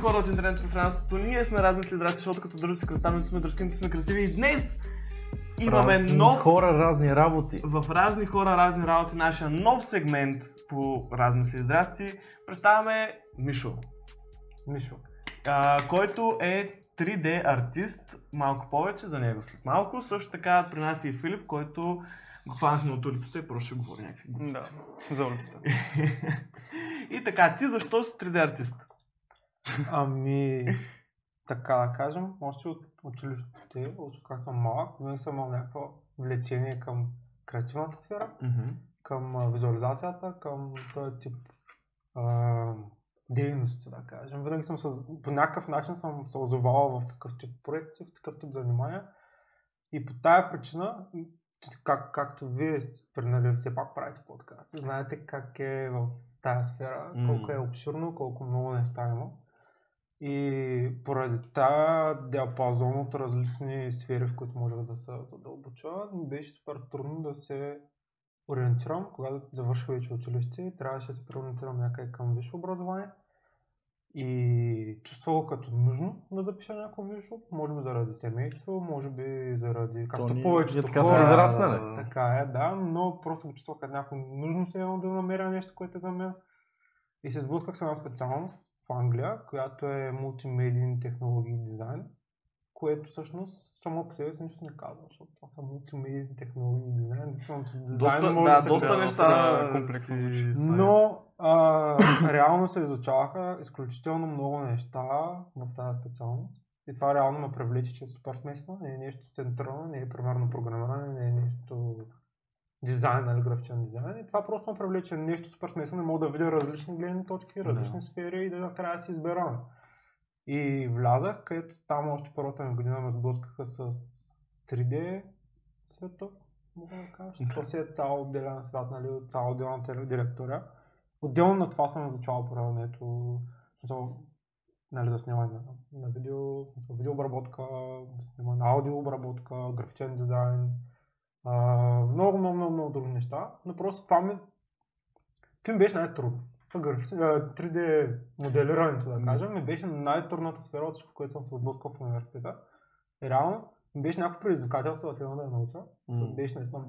хора от интернет пространството, ние сме размисли здрасти, защото като държи се кръставници сме дръским, сме красиви и днес имаме Разни нов хора, разни работи. в разни хора, разни работи, нашия нов сегмент по размисли здрасти. Представяме Мишо, Мишо. а, който е 3D артист, малко повече за него след малко. Също така при нас е и Филип, който го хванахме от улицата и просто ще говори някакви глупости. Да, за улицата. И така, ти защо си 3D артист? Ами, така да кажем, още от училището, още как съм малък, винаги съм имал някакво влечение към креативната сфера, към а, визуализацията, към този тип а, дейности, да кажем. Винаги съм се, по някакъв начин съм се озовал в такъв тип проекти, в такъв тип занимания. И по тая причина, как, както вие сте, нали, все пак правите подкасти, знаете как е в тая сфера, колко е обширно, колко много неща има. И поради тази диапазон от различни сфери, в които може да се задълбоча, ми беше супер трудно да се ориентирам, когато завърших вече училище, трябваше да се преориентирам някъде към висше образование. И чувствах го като нужно да запиша някакво висше, може би заради семейство, може би заради, както ние- повечето така сме израснали. Така е, да, но просто го чувствах като някакво нужно се да намеря нещо, което е за мен. И се сблъсках с една специалност в Англия, която е мултимедийни технологии и дизайн, което всъщност само по себе си нищо не казва, защото това са мултимедийни технологии и дизайн. Че дизайн Доста- може да, да, доста неща комплексно звучи. Но а, реално се изучаваха изключително много неща в тази специалност. И това реално ме привлече, че е супер смесено, не е нещо централно, не е примерно програмиране, не е нещо дизайн или графичен дизайн. И това просто ме привлече нещо супер смесено, мога да видя различни гледни точки, различни Да. сфери и да накрая да си избера. И влязах, където там още първата ми година ме сблъскаха с 3D света, мога да кажа. То си е цял отделен свят, нали, от цяла отделна директория. Отделно на това съм изучавал смисъл, нали, да снимам на, на видео, видеообработка, да снимам на аудиообработка, графичен дизайн, а, много, много, много, много други неща, но просто това ми, това ми беше най-трудно. Са графичен, а, 3D моделирането, да кажем, ми беше най-трудната сфера от всичко, което съм се сблъскал в университета. Реално ми беше някакво предизвикателство да седна да я науча. М. Беше наистина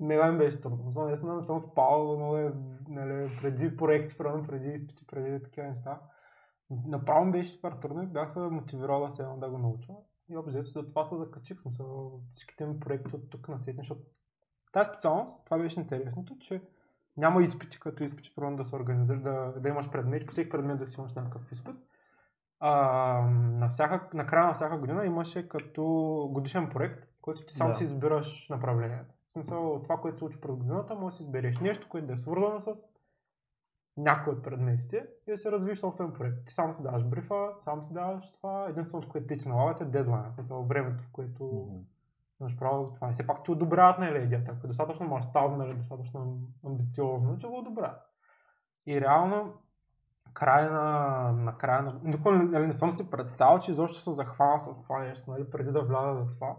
мега ми беше трудно. Защото наистина не съм спал е, нали, преди проекти, примерно, преди изпити, преди такива неща. Направо беше супер трудно и бях се мотивирал да седна да го науча. И общо за това се закачих. Смисъл, всичките ми проекти от тук на сетне, защото тази специалност, това беше интересното, че няма изпити, като изпити, примерно да се организира, да, да имаш предмет, по всеки предмет да си имаш някакъв изпит. А, на, всяка, на края на всяка година имаше като годишен проект, който ти само Да. си избираш направлението. В смисъл, това, което се случи през годината, може да си избереш нещо, което да е свързано с някой от предметите и да се развиш собствен проект. Ти само си даваш брифа, сам си даваш това. Единственото, което ти налават е дедлайн, смисъл времето, в което Мгм. имаш право за това. И все пак ти одобряват нали, идеята. Ако е достатъчно мащабно, нали, достатъчно амбициозно, че го одобряват. И реално, край на, на края на... Никога нали, не съм си представил, че изобщо се захвана с това нещо, нали, преди да вляза в това.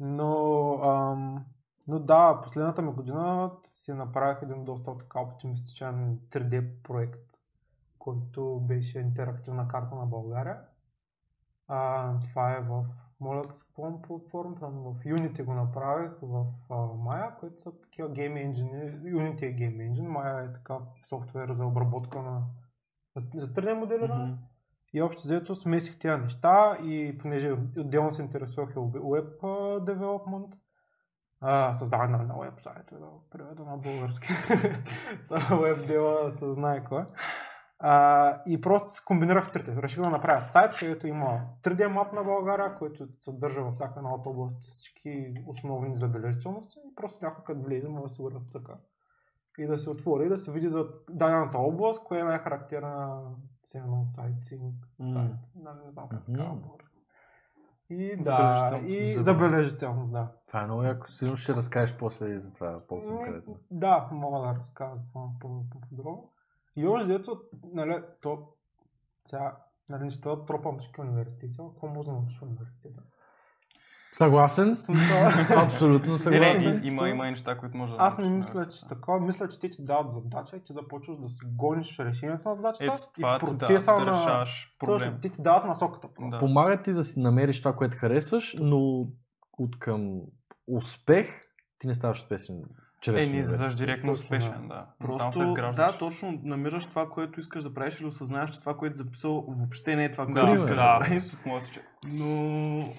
Но, ам, но да, последната ми година си направих един доста така оптимистичен 3D проект, който беше интерактивна карта на България. А, това е в, моля платформа, там в Unity го направих, в а, Maya, които са такива гейм engine, Unity е гейм engine, Maya е така софтуер за обработка на за 3D моделиране. Мгм. И общо взето смесих тези неща и понеже отделно се интересувах и web а, development, а, създаване на, вебсайт, да го преведа на български. Са веб дела се знае кой. А, и просто се комбинирах трите. Реших да направя сайт, където има 3D мап на България, който съдържа във всяка една от областите всички основни забележителности. И просто някой като влезе, може да се го разтъка. И да се отвори, и да се види за дадената област, кое е най-характерна едно сайтинг. М. Сайт. Да, не знам как така. И да, и забележителност, да. Това е много яко. Сигурно ще разкажеш после и за това по-конкретно. Да, мога да разкажа това по- по-подробно. И още дето, нали, то сега, нали, не ще да тропам всички университети, какво може да научиш в университета? Съгласен. Смисъл, Абсолютно Не, не, съгласен. и- има, има и неща, които може да Аз не мисля, че такова. Мисля, че те ти дават задача и ти започваш да си гониш решението на задачата Ето и в да, процеса да на... решаваш проблем. Точно, ти ти дават насоката. Да. Помага ти да си намериш това, което харесваш, но от към успех ти не ставаш успешен чрез Е, не излизаш директно Точно, успешен, да. Но Просто, да, точно намираш това, което искаш да правиш или осъзнаеш, че това, което записал, въобще не е това, което Да, искаш да, да, правиш. в моят случай. Но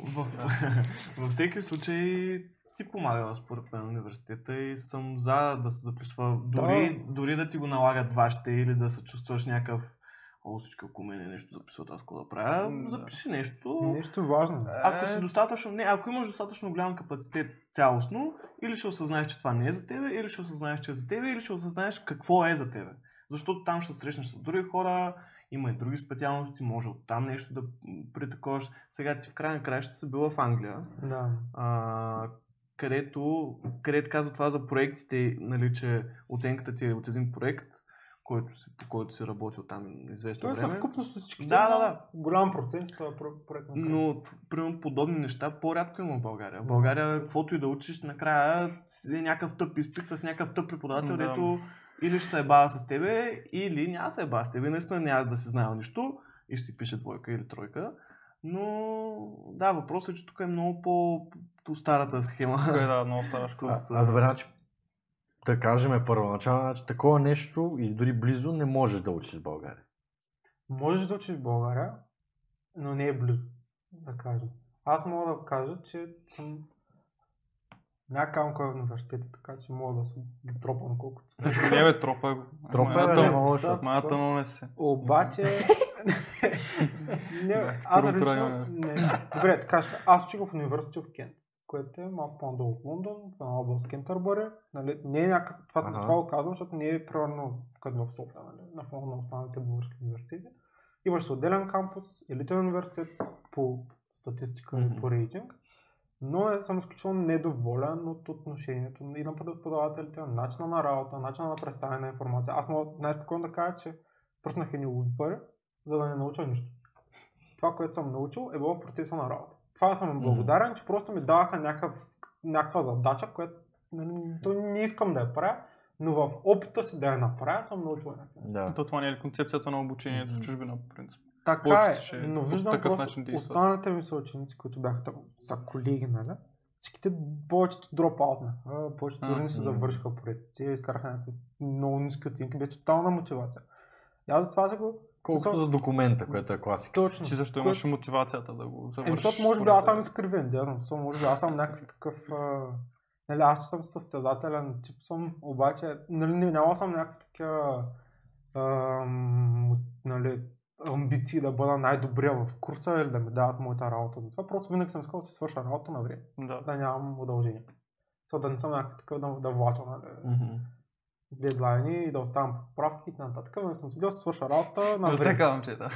в, във всеки случай си помага според мен университета и съм за да се записва, дори, дори да ти го налагат вашите или да се чувстваш някакъв О, всички около мен е нещо записват, аз какво да правя, запиши нещо. Нещо важно. Ако Е. си достатъчно, не, ако имаш достатъчно голям капацитет цялостно, или ще осъзнаеш, че това не е за тебе, или ще осъзнаеш, че е за тебе, или ще осъзнаеш какво е за тебе. Защото там ще срещнеш с други хора, има и други специалности, може от там нещо да притаковаш. Сега ти в край на краища си била в Англия, Да. а, където, където каза това за проектите, нали, че оценката ти е от един проект, който си, по който си работил там известно Той е време. съвкупност от всички. Да, да, да. Голям процент това е про- проект. Но, примерно, подобни неща по-рядко има в България. В България, каквото и да учиш, накрая е някакъв тъп изпит с някакъв тъп преподавател, Да. дето или ще се ебава с тебе, или няма да се ебава с тебе. Наистина няма да си знаел нищо и ще си пише двойка или тройка. Но да, въпросът е, че тук е много по, по старата схема. Тук е, да, много стара школа. С, А, добре, значи, да кажем първоначално, значи, такова нещо и дори близо не можеш да учиш в България. Можеш да учиш в България, но не е близо, да кажем. Аз мога да кажа, че съм някакъв кой е в университета, така че мога да се ги тропам колкото се. Не бе, тропа го. Тропа е, лошо. Да. Моята но не се. Обаче... не, Да, аз лично... Не. Добре, така ще кажа. Аз учих в университет в Кент, което е малко по-надолу от Лондон, в една област Кентърбъри. Нали, не е някакъв... Това, Ага. с това го казвам, защото не е примерно като в София, нали, на фона на останалите български университети. Имаш си отделен кампус, елитен университет по статистика Мгм. и по рейтинг. Но е, съм изключително недоволен от отношението и на преподавателите, на начина на работа, начина на представяне на информация. Аз мога най-спокойно да кажа, че пръснах едни луди пари, за да не науча нищо. Това, което съм научил, е било в процеса на работа. Това съм им благодарен, че просто ми даваха някакъв, някаква задача, която нали, то не искам да я правя, но в опита си да я направя, съм научил някакво. Да. То това не е ли концепцията на обучението в чужбина, по принцип? Така Повечето е, но виждам такъв просто начин останалите ми съученици, които бяха там, са колеги, нали? Всичките повечето дропаутна. Повечето А, дори не се завършиха проектите, изкараха някакви много ниски оценки, без тотална мотивация. И аз затова се го... Колкото за документа, което е класика. Точно. Ти защо Кое- имаш мотивацията да го Еми, завършиш? защото може би аз съм изкривен, дядо. Може би аз съм някакъв такъв... А... Нали, аз съм състезателен тип съм, обаче нали, не, няма съм някакви такива нали, амбиции да бъда най-добрия в курса или да ми дават моята работа. Затова просто винаги съм искал да си свърша работа на време, Да. да нямам удължение. So, да не съм някакъв такъв да, да влача нали, Мгм. Дедлайни и да оставам поправки и т.н. Но съм да си свърша работа на Нали, време. Така да.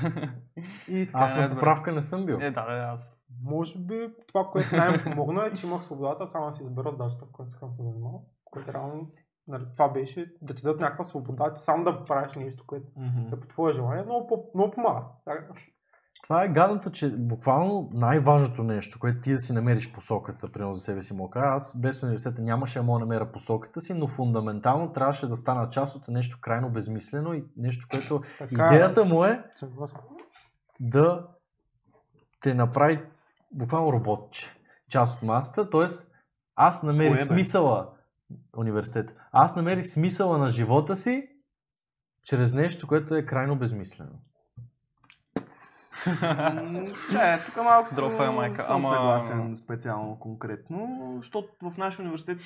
И Аз е на най-добре. поправка не съм бил. Е, да, бе, аз... Може би това, което най-ми помогна е, че имах свободата само да си избера задачата, в която да се занимавам. Което реално нали, това беше да ти дадат някаква свобода, ти сам да правиш нещо, което Мгм. е по твое желание, много, по- много помага. Това е гадното, че буквално най-важното нещо, което ти да си намериш посоката, примерно за себе си мога. Аз без университета нямаше да мога да намеря посоката си, но фундаментално трябваше да стана част от нещо крайно безмислено и нещо, което така идеята му е е. Да те направи буквално роботче. Част от масата, т.е. аз намерих смисъла университет. Аз намерих смисъла на живота си чрез нещо, което е крайно безмислено. Чай, тук малко Дропва е майка, съм ама- съгласен специално конкретно, защото в нашия университет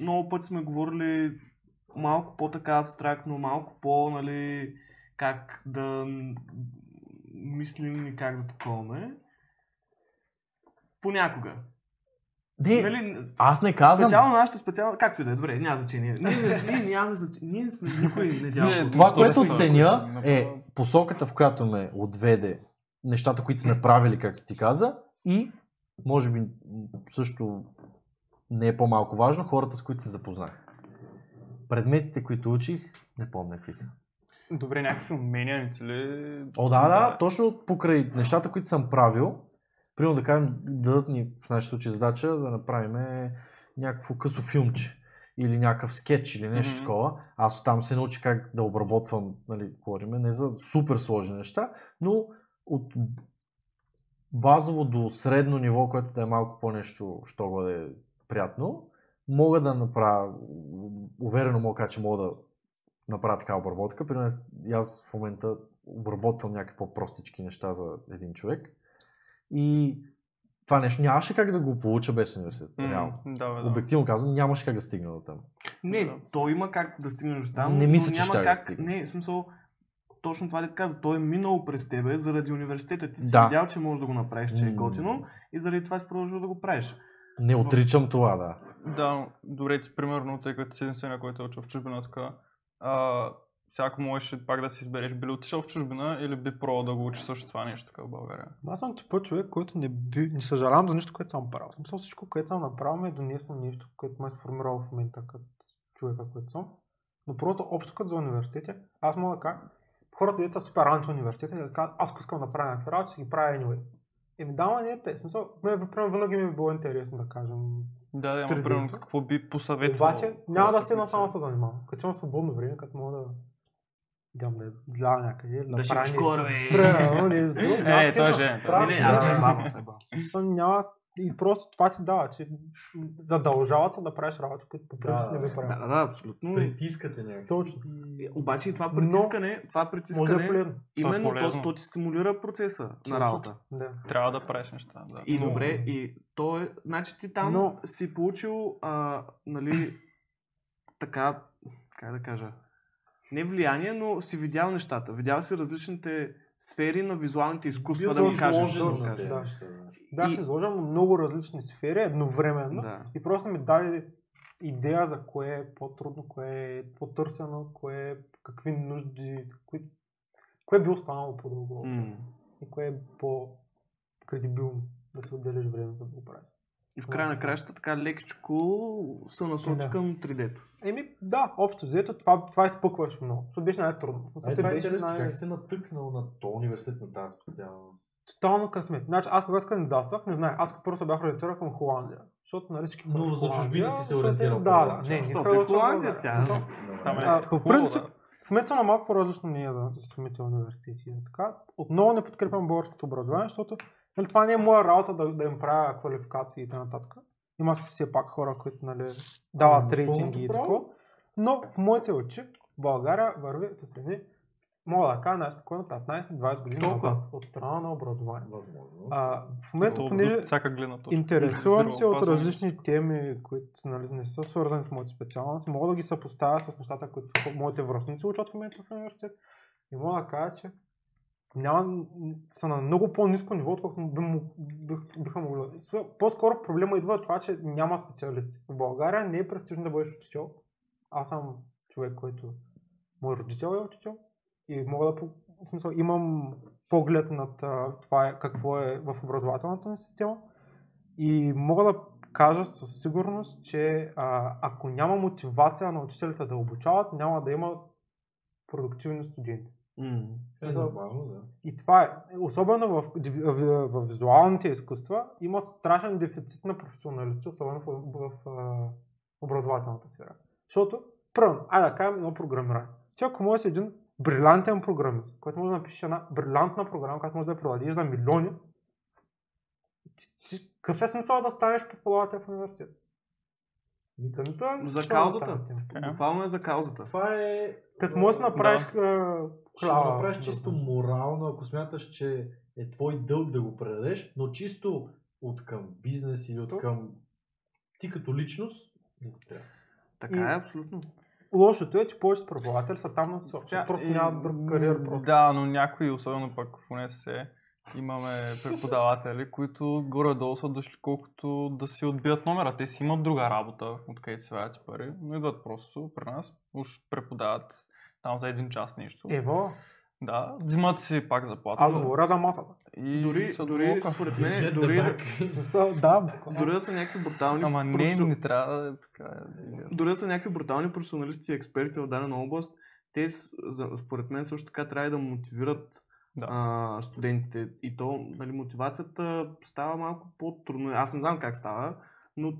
много пъти сме говорили малко по-така абстрактно, малко по, нали, как да мислим и как да таковаме. Понякога. Не, Нали, аз не казвам. специално нашата специална, както и да е, добре, няма значение. Ние, ние, нямаме значение, ние сме никой не Не, дяло. Това, което не става. ценя Направо. е посоката, в която ме отведе нещата, които сме правили, както ти каза, и може би също не е по-малко важно, хората, с които се запознах. Предметите, които учих, не помня какви са. Добре, някакви умения не ти ли? О, да, да, точно покрай нещата, които съм правил, Примерно да кажем, дадат ни в нашия случай задача да направим някакво късо филмче или някакъв скетч или нещо Мгм. такова. Аз там се научих как да обработвам, нали, говориме, не за супер сложни неща, но от базово до средно ниво, което да е малко по-нещо, що го да е приятно, мога да направя, уверено мога да кажа, че мога да направя такава обработка. Примерно аз в момента обработвам някакви по-простички неща за един човек. И това нещо нямаше как да го получа без университет. М, Реално. Да, бе, да. Обективно казвам, нямаше как да стигна до там. Не, Да. то има как да стигнеш до там, Не но мисля, че няма да как. стигна. Не, в смисъл, точно това да каза, той е минал през тебе заради университета. Ти си Да. видял, че можеш да го направиш, че е готино и заради това си продължил да го правиш. Не отричам това, да. Да, добре, ти примерно, тъй като си единствения, който е учил в чужбина, така, а, всяко можеш пак да си избереш, би ли отишъл в чужбина или би пробвал да го учиш също това нещо така в България? Аз съм типа човек, който не, би, не съжалявам за нищо, което съм правил. В смисъл всичко, което съм направил, ме е донесло нещо, което ме е сформирало в момента като човека, който съм. Но просто общо като за университета, аз мога да кажа, хората, дето са супер анти университета, да кажат, аз искам да правя някакви работи, ще ги правя anyway. Еми да, ама не е те. Смисъл, ме, примерно, винаги ми е било интересно да кажем. Да, да, Тридето. примерно какво би посъветвал. Обаче няма да седна само се занимавам. Като имам свободно време, като мога да Идам да излява някъде, да, Да нещо. кора, бе. Примерно, нещо. Е, той е не, аз се бавам, се бавам. Няма... И просто това ти дава, че задължавате да правиш работа, които по принцип Да, не Да, правил. да, да, абсолютно. Притискате някакси. Точно. Обаче и това Но притискане, това Може да е притискане, полезно. именно то, то ти стимулира процеса Точно. на работа. Да. Трябва да правиш неща. Да. И Но- добре, и то е, значи ти там Но- си получил, а, нали, така, как да кажа, не влияние, но си видял нещата. Видял си различните сфери на визуалните изкуства, да Бил да го кажем. тези да. неща, Бях И- изложен много различни сфери едновременно Да. и просто ми даде идея за кое е по-трудно, кое е по-търсено, кое е, какви нужди, кои, кое би останало по-дълго М. и кое е по-кредибилно да се отделиш време да го правиш. И в края на краща така лекичко се насочи Да. към 3D-то. Еми, да, общо взето това, това изпъкваш много, защото беше най-трудно. Те това е беше интересно, най- как сте натъкнал на то университет на тази специалност? Тотално късмет. Значи аз когато кандидатствах, не знае, аз се бях ориентирал към Холандия. Защото нали всички Но за чужбина си се е- ориентирал Да, да, не, не да е Холандия тя. Там е по принцип, в момента съм на малко по-различно мнение за, самите университети. и Така, отново не подкрепям българското образование, защото нали, това не е моя работа да, да им правя квалификации и т.н. Има все пак хора, които нали, дават Имаш рейтинги пълното и такова. Но в моите очи България върви с едни, мога да кажа най-спокойно 15-20 години Толкова? назад от страна на образование. Възможно. А, в момента, понеже от всяка гледна точка. Интересувам се от различни теми, които нали, не са свързани с моята специалност. Мога да ги съпоставя с нещата, които моите връзници учат в момента в университет. И мога да кажа, че няма, са на много по-низко ниво, отколкото би, бих, биха могли. По-скоро проблема идва от това, че няма специалисти. В България не е престижно да бъдеш учител. Аз съм човек, който мой родител е учител и мога да, в смисъл, имам поглед над това е, какво е в образователната ни система и мога да кажа със сигурност, че а, ако няма мотивация на учителите да обучават, няма да има продуктивни студенти. М. Е, нормално, да. И това е, особено в, в, в визуалните изкуства, има страшен дефицит на професионалисти, особено в, в, в а, образователната сфера. Защото, първо, айде да кажем едно програмиране. Ти ако можеш един брилянтен програмист, който може да напише една брилянтна програма, която може да я продадеш за милиони, ти, ти, какъв е смисъл да станеш преподавател в университет? Никакъв смисъл. За да каузата. е. Буквално е за каузата. Това е... Като можеш да направиш Да. А, Ще го направиш да чисто знаеш. морално, ако смяташ, че е твой дълг да го предадеш, но чисто от към бизнес или от към ти като личност, не трябва. Така И- е, абсолютно. Лошото е, че повечето преподаватели са там на Сега, просто Е, нямат друг кариер. Просто. Да, но някои, особено пък в УНСС, имаме преподаватели, които горе-долу са дошли колкото да си отбият номера. Те си имат друга работа, откъдето се вадят пари, но идват просто при нас, уж преподават там за един час нещо. Ево, Да, взимат си пак заплата. аз говоря за масата. И Дори, са дори според мен, the дори, да, дори да са някакви брутални Ама не, професио- не трябва да е така. е. дори да са някакви брутални професионалисти и експерти в дадена област, те според мен също така трябва да мотивират Да. а, студентите. И то, нали, мотивацията става малко по-трудно. Аз не знам как става, но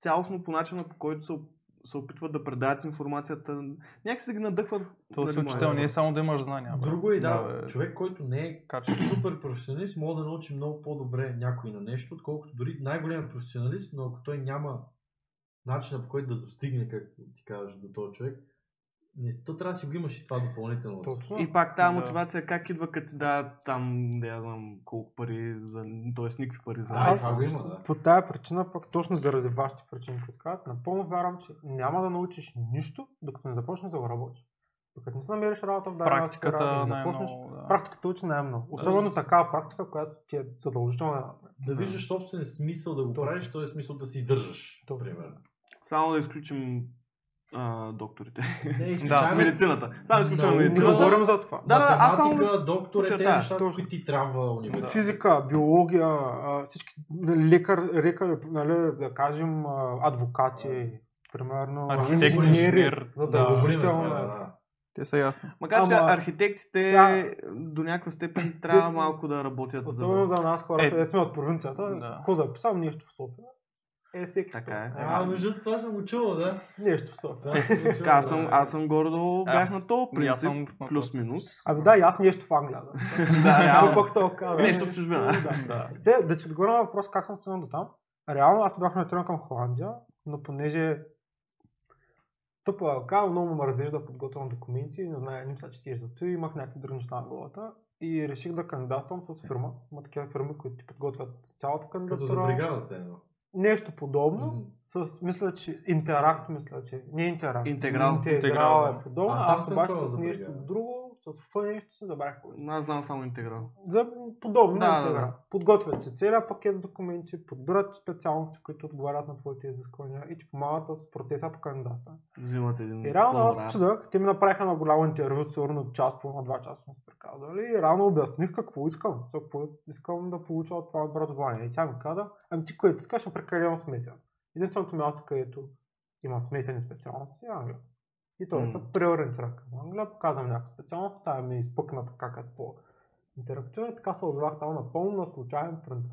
цялостно по начина, по който се, се опитват да предават информацията, някак се ги надъхват. То нали, се учител не е само да имаш знания. бе. Друго е, да, бе, човек, който не е Качество. супер професионалист, може да научи много по-добре някой на нещо, отколкото дори най-големият професионалист, но ако той няма начина по който да достигне, както ти кажеш, до този човек, не, то трябва да си го имаш и това допълнително. Точно. И пак тази Да. мотивация как идва, като ти дадат там, не знам колко пари, за, т.е. никакви пари за А, Аз има, да. по тая причина, пък точно заради вашите причини, които казват, напълно вярвам, че няма да научиш нищо, докато не започнеш да го работиш. Докато не си намериш работа в дадена Практиката сфера, да започнеш, Да. практиката учи най-много. Особено такава практика, която ти е задължителна. да. Да виждаш собствен смисъл да го правиш, то е смисъл да си издържаш. Примерно. Само да изключим а, докторите. Не, Да, медицината. Само изключваме Много Не медицината. говорим за това. Да, да, аз само Математика, доктор е те подчертая, нещата, точно. които ти трябва университет. Физика, биология, всички нали, лекар, лекар, нали, да кажем, адвокати, примерно, Архитект, инженери, инженер, задължително. Да, да. Те са ясни. Макар че архитектите Сега- до някаква степен трябва малко да работят за... Особено за нас хората, Е. сме от провинцията, Да. какво записал нещо в София. Е, всеки Така е. София. А, между това съм го чувал, да. Нещо в Така, аз съм, аз съм горе-долу бях Аз- на този съм принцип, плюс-минус. Ами да, и аз нещо в Англия. Да, Да. Пък се оказа. Нещо в чужбина. Да. Да. Да ти отговоря на въпрос как съм стигнал до там. Реално аз бях ориентиран към Холандия, но понеже тъпа ръка, много ме мързиш да подготвям документи, не знае, не мисля, че ти е за това, имах някакви други неща на главата и реших да кандидатствам с фирма. Има такива фирми, които ти подготвят цялата Като за кандидатура. бригада сте едно. Нещо подобно. Мгм. С, мисля, че Интеракт, мисля, че не Интеракт. Интеграл. Интеграл, Интеграл, е подобно. Аз Аз съм с нещо друго, с нещо се забравих. Аз знам само интеграл. За подобно Да, на да, интеграл. да. Подготвят ти целият пакет с документи, подбират специалности, които отговарят на твоите изисквания и ти помагат с процеса по кандидата. Взимат един И реално аз хонорар. чудах, те ми направиха на голямо интервю, сигурно час, половина, два часа сме приказали и реално обясних какво искам, какво искам да получа от това образование. И тя ми каза, ами ти което искаш прекалено смесен. Единственото място, където има смесени специалности е Англия. И той М. се преориентира към Англия, показвам някаква специалност, тая ми е изпъкна така като по интерактивна и така се озовах там напълно на случайен принцип.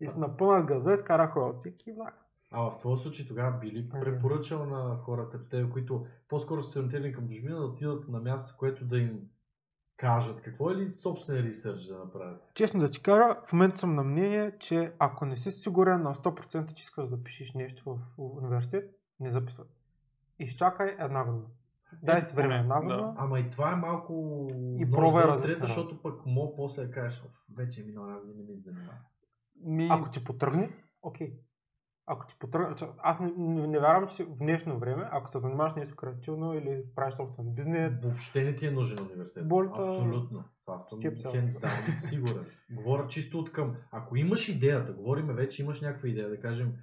И се напълнах газа, изкарах роцик и влак. А в твоя случай тогава би ли препоръчал на хора като теб, които по-скоро са се ориентирани към чужбина, да отидат на място, което да им кажат какво е ли собствен ресърч да направят? Честно да ти кажа, в момента съм на мнение, че ако не си сигурен на 100% че искаш да пишеш нещо в университет, не записвай. Изчакай една година. Дай си време една да. година. Ама и това е малко И острията, работа. защото пък мога после да кажеш, «Оф, вече е минала една година, не ми занимава. Ми, Ако ти потръгне, окей. Ако ти потръгне, аз не, не, не вярвам, че в днешно време, ако се занимаваш нещо креативно или правиш собствен бизнес, Въобще не ти е нужен университет. Болта- Абсолютно. Това съм hands down сигурен. Говоря чисто от към. Ако имаш идеята, говориме вече, имаш някаква идея, да кажем,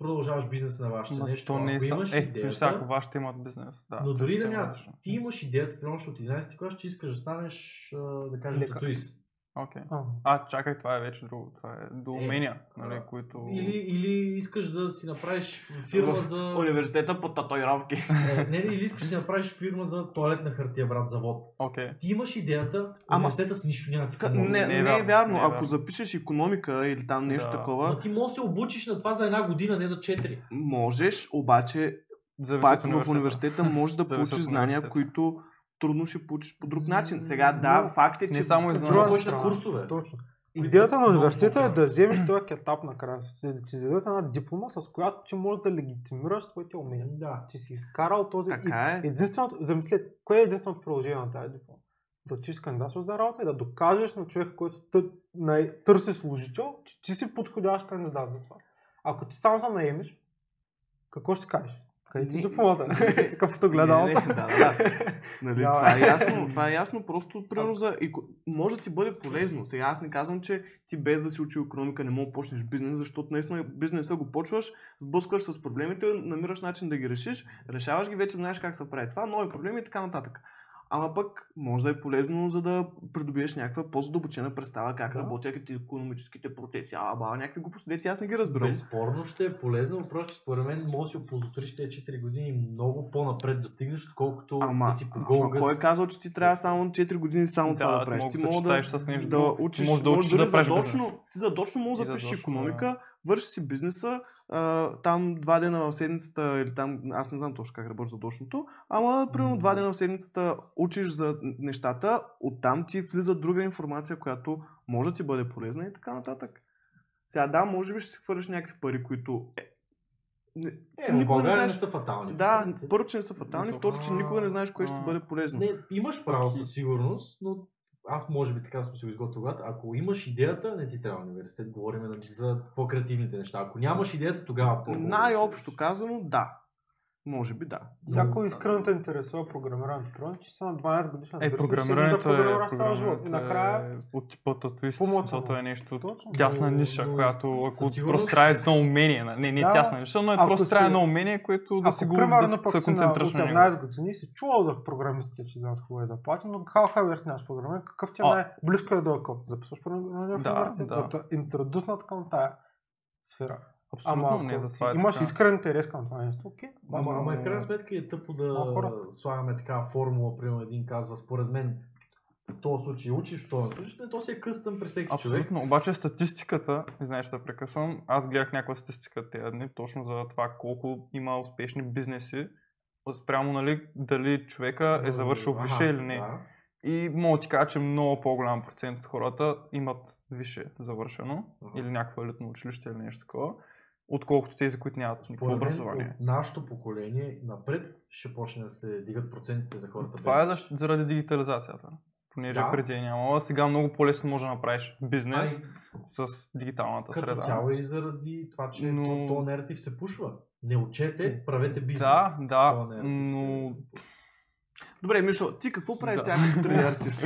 продължаваш бизнес на вашето нещо. то не е ако са... имаш Е, идеята, виж сега, ако вашите имат бизнес. Да, но то е дори да съвсем няма, различно. ти имаш идеята, примерно от 11 клас, че искаш да станеш, да кажем, татуист. Окей. а, А, чакай, това е вече друго. Това е до Е, умения, нали, а, които... Или, или искаш да си направиш фирма В за... Университета по татуировки. Е, не, не, или искаш да си направиш фирма за туалетна хартия, брат, завод. Окей. Ти имаш идеята, Ама- университета с нищо няма да ти помогне. Не, Не е не е вярно, вярно. не е Ако вярно. запишеш економика или там нещо Да. такова, Ма ти можеш да се обучиш на това за една година, не за 4. можеш, обаче Зависи пак в университета можеш да получиш знания, които трудно ще получиш по друг начин. Сега да, Но факт е, че... не само и Трябва знания. да друга ходиш на страна. курсове. Точно. Идеята на университета е да вземеш този етап накрая, да ти дадат една диплома, с която ти можеш да легитимираш твоите умения. Да. Ти си изкарал този... Така е. Единственото, замислете, кое е единственото приложение на тази диплома? Да отидеш кандидатстваш за работа и да докажеш на човека, който тъ, търси служител, че ти си подходящ кандидат за това. Ако ти само се наемеш, какво ще кажеш? Къде ти дипломата? не- Какъвто гледал. не, да, да. Нали, Да, това е ясно. Това е ясно. Просто, примерно, за... еко- може да ти бъде полезно. Сега аз не казвам, че ти без да си учил економика не мога да почнеш бизнес, защото наистина бизнеса го почваш, сблъскваш с проблемите, намираш начин да ги решиш, решаваш ги, вече знаеш как се прави това, нови проблеми и така нататък. Ама пък може да е полезно, за да придобиеш някаква по-задълбочена представа как Да. работят економическите процеси. А, ба, някакви глупости, деци, аз не ги разбирам. Безспорно ще е полезно, въпрос, че според мен може да си оползотвориш тези 4 години много по-напред да стигнеш, отколкото Ама, да си по ама кой е казал, че ти трябва само 4 години само това да правиш? Ти да може да, съчетаеш с нещо да друго. учиш, Може да учиш дори да правиш бизнес. задочно, ти задочно можеш И да пишеш задочно, економика, вършиш си бизнеса, а, там два дена в седмицата, или там, аз не знам точно как работи задочното, ама примерно два дена в седмицата учиш за нещата, оттам ти влиза друга информация, която може да ти бъде полезна и така нататък. Сега да, може би ще си хвърляш някакви пари, които е, не, Е, в никога не България не знаеш. са фатални. Да, първо, че не са фатални, второ, че никога не знаеш кое ще бъде полезно. Не, имаш право със сигурност, но аз може би така съм си го изготвил главата. Ако имаш идеята, не ти трябва университет. Говорим за по-креативните неща. Ако нямаш идеята, тогава по Най-общо казано, да. Може би да. Всяко искрено те интересува програмирането. Примерно, че са на 12 годишна Е, програмирането е, програмирането И накрая е от типа татуист, е нещо Точно. тясна ниша, но която ако просто трябва едно умение, на- не, не е Да. тясна ниша, но е просто трябва едно умение, което да си го да се концентрираш на него. 18 години си чувал за програмистите, че вземат хубави заплати, но how how обясняваш програмиране, какъв ти е най-близко е до акъл? Записваш програмиране в университет, да те интродуснат към тая сфера. Абсолютно Ама не, за това е имаш така. искрен интерес към това нещо, окей. Ама, ама Ама- в крайна сметка е тъпо да хора слагаме такава формула, примерно един казва, според мен в този случай учиш, в този случай, не, то си е къстъм при всеки човек. Абсолютно. Обаче статистиката, знаеш да прекъсвам, аз гледах някаква статистика тези дни, точно за това колко има успешни бизнеси, спрямо нали, дали човека е завършил Аха, висше или не. да. И мога да ти кажа, че много по-голям процент от хората имат висше завършено Аха. или някакво елитно училище или нещо такова, отколкото тези, които нямат никакво Според мен, образование. От нашето поколение напред ще почне да се дигат процентите за хората. Това е защ- заради дигитализацията. Понеже Да. преди е нямало, сега много по-лесно може да направиш бизнес Ай, с дигиталната като среда. цяло и заради това, че Но- то, то наратив се пушва. Не учете, правете бизнес. Да, да, но- се- Добре, Мишо, ти какво правиш Да. сега като 3D артист?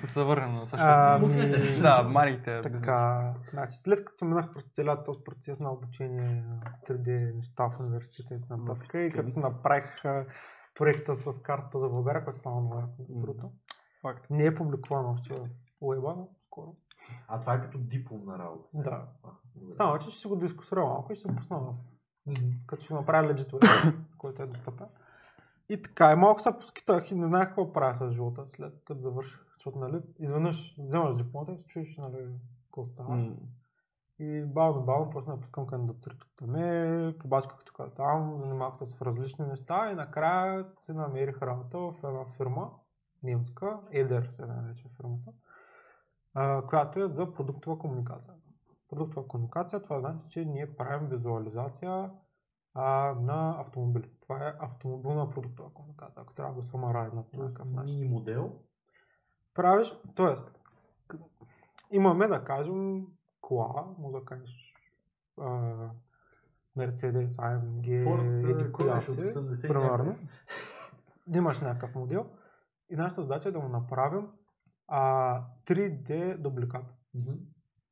Да се върнем на съществено. Да, марите. Така, значи, след като минах през целият този процес на обучение на 3D неща в университета и нататък, и като си направих проекта с карта за България, който стана Мгм. другото. Факт. Не е публикувано още в уеба, но скоро. А това е като дипломна работа. сега. Да. Само, че ще си го дискусирам малко и ще се пусна в като ще направя web, който е достъпен. И така, и малко се поскитах и не знаех какво правя с живота след като завърших. Защото, нали, изведнъж вземаш дипломата и се чуеш, нали, какво става. М. И бавно, бавно почнах да пускам кандидатури тук там, е, побачках тук там, занимавах се с различни неща и накрая си намерих работа в една фирма, немска, Едер се нарече фирмата, която е за продуктова комуникация. Продуктова комуникация, това значи, че ние правим визуализация а, на автомобили. Това е автомобилна продуктова комуникация, ако трябва да го самарайзнат по някакъв начин Мини модел. правиш, т.е. имаме да кажем кола, може да кажеш а, Mercedes, AMG, Ford, а, коя кой беше от си, 80 примерно. имаш някакъв модел и нашата задача е да му направим а, 3D дубликат. Мгм.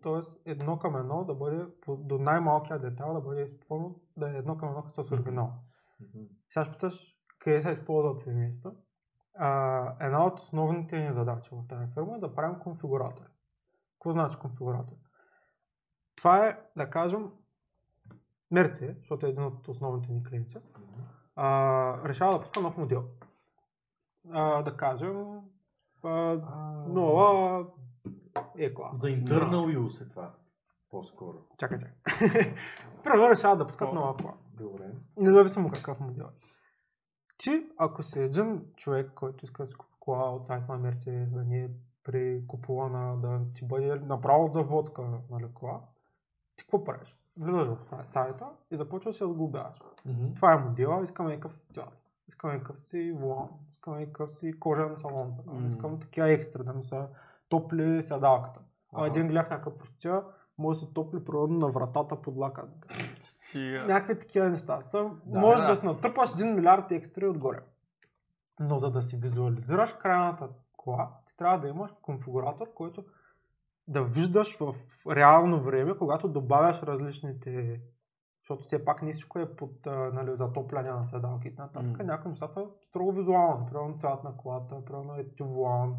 Тоест едно към едно да бъде, до най-малкия детайл да бъде изпълнено, да е едно към едно с оригинал. Мгм. Сега питаш къде се използват неща. А, една от основните ни задачи в тази фирма е да правим конфигуратори. Какво значи конфигуратор? Това е, да кажем, Мерце, защото е един от основните ни клиенти, а, решава да пуска нов модел. А, да кажем, А, нова е клас. За internal use е това. По-скоро. Чакай, чакай. Примерно решават да пускат нова кола. Добре. Независимо какъв модел е. Ти, ако си един човек, който иска да си купи кола от сайт на Мерцедес, да не е при купувана, да ти бъде направо от заводска нали, кола, ти какво правиш? Влизаш в сайта и започваш да се отглобяваш. Мгм. Това е модела, искаме някакъв си цвят. Искаме някакъв си волан, искаме някакъв си кожен салон, Мгм. искаме такива екстра, да ми са топли седалката. А един гледах някаква простия, може да се топли природно на вратата под лака. Стига. Някакви такива неща са. Да, може да, да. си натрупаш 1 милиард екстри отгоре. Но за да си визуализираш крайната кола, ти трябва да имаш конфигуратор, който да виждаш в реално време, когато добавяш различните Защото все пак не всичко е под нали, затопляне на седалки и нататък. М. Някои неща са строго визуални. Примерно цвят на колата, примерно е вулан,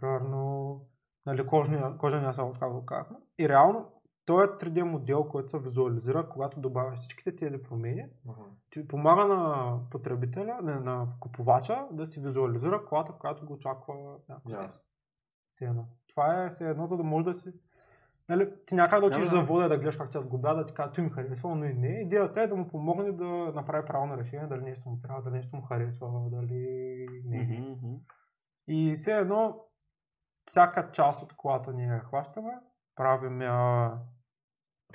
примерно нали, кожния, кожения салон, както казахме. И реално, той е 3D модел, който се визуализира, когато добавяш всичките тези промени, ти помага на потребителя, не, на купувача да си визуализира колата, която го очаква някакво. Все едно. Това е все едно, за да може да си... Нали, ти някак да отидеш Да, да. за вода да гледаш как тя сгубя, да ти кажа, той ми харесва, но и не. Идеята е да му помогне да направи правилно решение, дали нещо му трябва, дали нещо му харесва, дали не. Мгм. И все едно, всяка част от колата ние я хващаме, правим я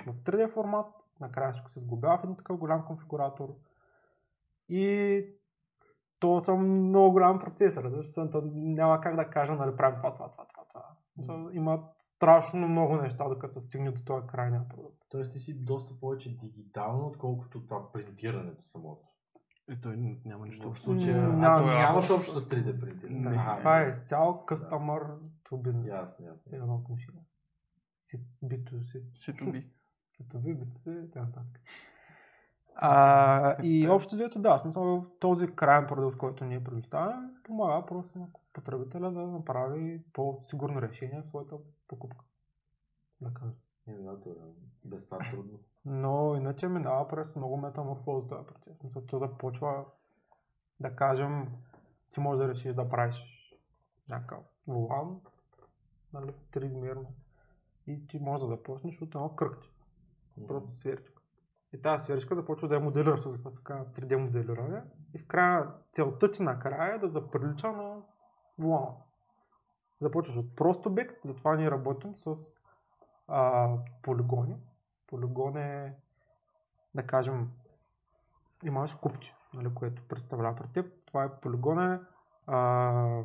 в 3D формат, накрая всичко се сглобява в един такъв голям конфигуратор. И то са много голям процес, разбираш, се, то няма как да кажа, нали, правим това, това, това, това, това. Има страшно много неща, докато се стигне до този крайния продукт. Тоест ти си доста повече дигитално, отколкото това принтирането самото. И той няма нищо В случая М, а, няма- нямаш общо с 3D принтиране. Не, Ага, това е изцяло customer to business. Ясно, ясно. Едно отношение. Си бито си. C2B. Като вибите се и така нататък. А, и общо взето да, смисъл този крайен продукт, който ние предоставяме, помага просто на потребителя да направи по-сигурно решение в своята покупка. Да кажа. Е, да, е. Без това е трудно. Но иначе минава през много метаморфоза този процес. Смисъл, то започва да кажем, ти можеш да решиш да правиш някакъв волан, нали, триизмерно. И ти можеш да започнеш от едно кръгче. просто сферичка. И тази сферичка започва да я моделираш, защото започва така 3D моделиране. И в края целта ти накрая е да заприлича на вулана. Започваш от прост обект, затова ние работим с а, полигони. Полигон е, да кажем, имаш купче, нали, което представлява пред теб. Това е полигон е а,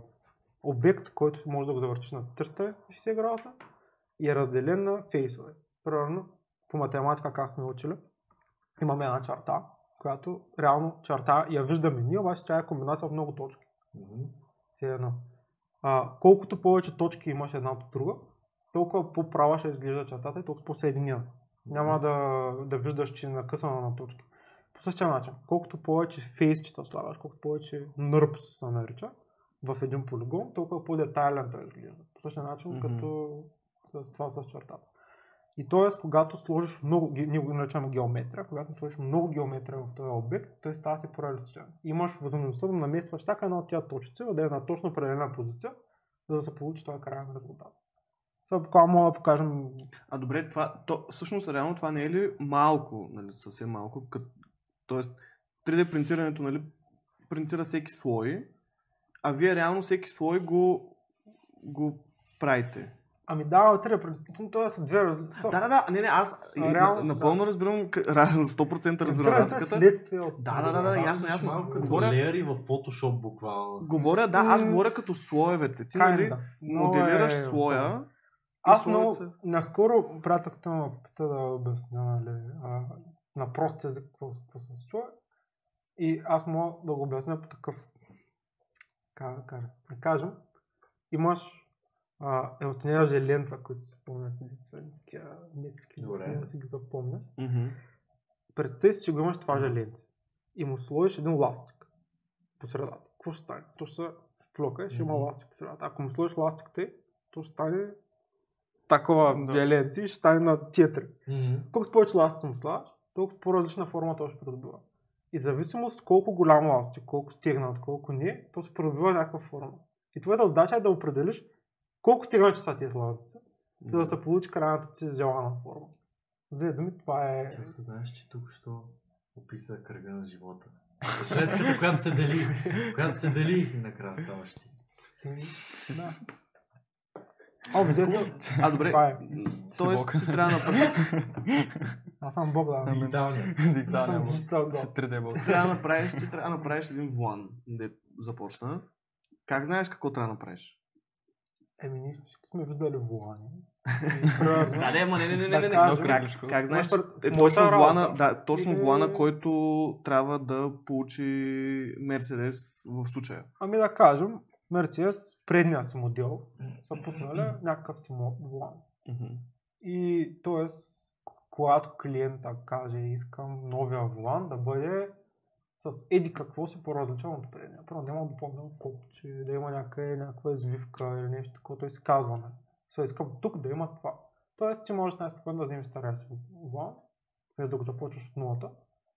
обект, който може да го завъртиш на 360 градуса и е разделен на фейсове. Примерно, по математика, как сме учили, имаме една черта, която реално черта я виждаме ние, обаче тя е комбинация от много точки. Все едно. А, колкото повече точки имаш една от друга, толкова по-права ще изглежда чертата и толкова по-съединена. Няма да, да виждаш, че е накъсана на точки. По същия начин, колкото повече фейсчета слагаш, колкото повече нърпс се нарича в един полигон, толкова по-детайлен той изглежда. По същия начин, Мгм. като с това с чертата. И т.е. когато сложиш много, ние го наричаме геометрия, когато сложиш много геометрия в този обект, той става си по-реалистичен. Имаш възможността да наместваш всяка една от тези точици, да е на точно определена позиция, за да се получи този крайен резултат. Това буквално мога да покажем А добре, това, то, всъщност реално това не е ли малко, нали, съвсем малко, кът, тоест 3D принтирането, нали, принтира всеки слой, а вие реално всеки слой го, го правите. Ами да, три принципно, това са две различни. Да, да, да, не, не, аз А, и, реално, на, напълно разбирам, к- раз- 100% разбирам разликата. следствие от... Да, да, да, да, ясно, ясно. Малко като Говоря- леери в Photoshop буквално. Говоря, да, аз говоря като слоевете. Ти, нали, моделираш е слоя. Аз много, се- наскоро приятелката ме попита да обясня нали, а, на прост език какво, какво се случва. И аз мога да го обясня по такъв, как да кажа, да кажем, имаш а, елтинера лента, които си спомня си, са такива нитки, Добре. да си ги запомня. Мгм. Представи си, че го имаш това желенце и му сложиш един ластик по средата. Какво ще стане? То се вплока и ще има ластик по средата. Ако му сложиш ластиките, то стане такова Да. и ще стане на 4. Мгм. Колкото повече ластици му слагаш, толкова по-различна форма то ще придобива. И зависимост колко голям ластик, колко стегнат, колко не, то се придобива някаква форма. И твоята задача е да определиш колко стегнати са тези ластици, за да се получи крайната ти желана форма. За две думи, това е... Ти се знаеш, че тук що описа кръга на живота. Следствието, когато се дели, когато се дели и накрая ставаш ти. Да. О, взето, А, добре, Това е. тоест ти трябва да направиш, аз съм Бог, да. Дигиталният. Аз съм Дикталния бог. чистал С Бог. 3D бог. ти трябва да направиш, ти трябва да направиш един влан, де започна. Как знаеш какво трябва да направиш? Еми, ние всички сме виждали вулани. Да, не, не, не, не, не, не, Как, знаеш, е точно влана, да, точно Или- влана, който трябва да получи Мерцедес в случая. Ами да кажем, Мерцедес, предния си модел, са пуснали някакъв си. Мгм. И т.е. когато клиента каже искам новия волан да бъде с еди какво си по-различен от предния. Първо да има допълнено копче, да има някаква, някаква извивка или нещо такова, той си казва. Сега искам тук да има това. Тоест ти можеш най-спокойно да вземеш стария си волан, без да го започваш от нулата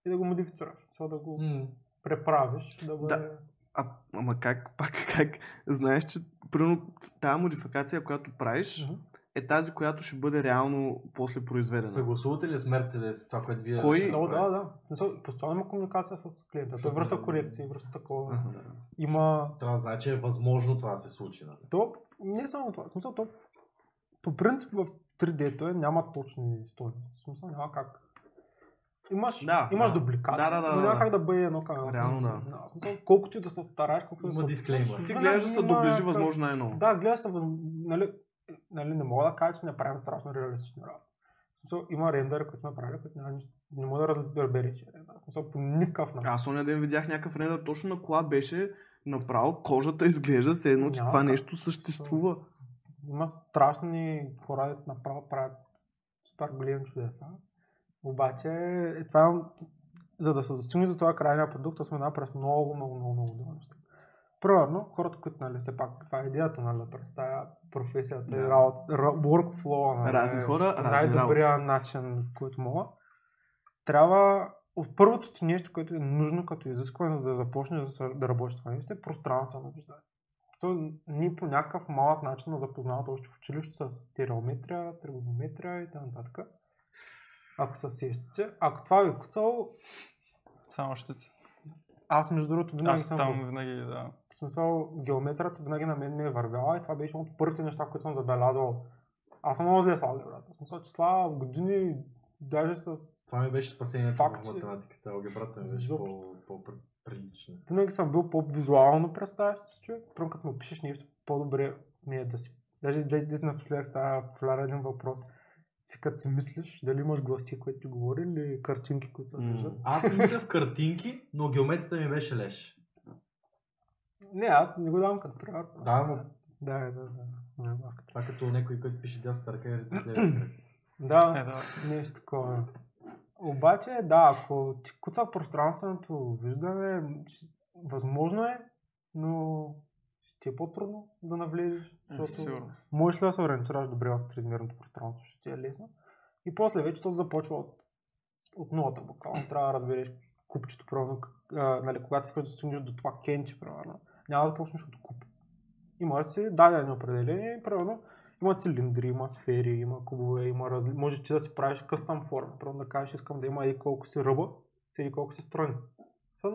и да го модифицираш. Сега да го М. преправиш, да бъде... Да. А, ама как, пак как, знаеш, че примерно тази модификация, която правиш, Мгм. е тази, която ще бъде реално после произведена. Съгласувате ли с Мерцедес това, което вие Кой- ще Да, да, да. Постоянно има комуникация с клиента. Той връща корекции, връща такова. Аха. Има Трябва да знае, че е възможно това да се случи. Нали? То не е само това. Смисъл, то, по принцип в 3D-то е, няма точни стойности. В смисъл няма как. Имаш, Да, имаш да. дубликати, Да, да, да, но няма да. как да бъде едно едно. Реално, да. Смисъл, колкото и да се стараеш, колкото и да дисклеймър. Ти гледаш да се доближи възможно най-ново. Да, гледа се, нали, нали, не мога да кажа, че не правим страшно реалистични работи. Смисъл, има рендъри, които сме правили, които няма нищо. Не мога да разбереш, че е рендър. Смисъл, по никакъв начин. Аз оня ден видях някакъв рендър точно на кола беше направо кожата изглежда се едно, че Няма това как. нещо съществува. Има страшни хора, направо правят супер големи чудеса. Обаче, е, това, за да се достигне до това крайния продукт, аз минава през много, много, много, много неща. Примерно, хората, които, нали, все пак, това е идеята, нали, да представя професията Да. работа, ра- workflow, нали, Разни хора, разни най-добрия начин, който мога. Трябва, от първото ти нещо, което е нужно като изискване, за да започнеш да, да работиш това нещо, е пространствено виждане. So, ние по някакъв малък начин на запознават още в училище с стереометрия, тригонометрия и т.н. Ако се сещате. Ако това ви е куцало, Само щици. аз между другото винаги Аз съм там в- винаги, да. в смисъл, геометрията винаги на мен ми е вървяла и това беше едно от първите неща, които съм забелязал. Аз съм много зле с алгебрата. В смисъл, числа години, даже с... Това ми беше спасението Факт, в математиката. Алгебрата ми беше по- по-прилична. Винаги съм бил по-визуално представящ се човек. Пръв като му пишеш нещо, по-добре ми е да си... Даже даже напоследък става популярен въпрос. Си като си мислиш, дали имаш гласти, които ти говори, или картинки, които се виждат. Аз мисля в картинки, но геометрията ми беше леш. Не, аз не го давам като пример. Да, но Да, да, да. да. да. това като някой, който пише дясната ръка и ръка. Да, Е, да. нещо такова. Обаче, да, ако ти куца пространственото виждане, възможно е, но ти е по-трудно да навлезеш. Е, Защото Сигурно. можеш ли да се ориентираш добре в тримерното пространство, ще ти е лесно. И после вече то започва от, от нулата буквално. Трябва да разбереш купчето, примерно, а, нали, когато искаш да стигнеш до това кенче, примерно. Няма да почнеш от куп. Има си дадени определения, примерно, има цилиндри, има сфери, има кубове, има разли... Може ти да си правиш къстъм форма. Примерно да кажеш, искам да има и колко си ръба, и колко си страни. Е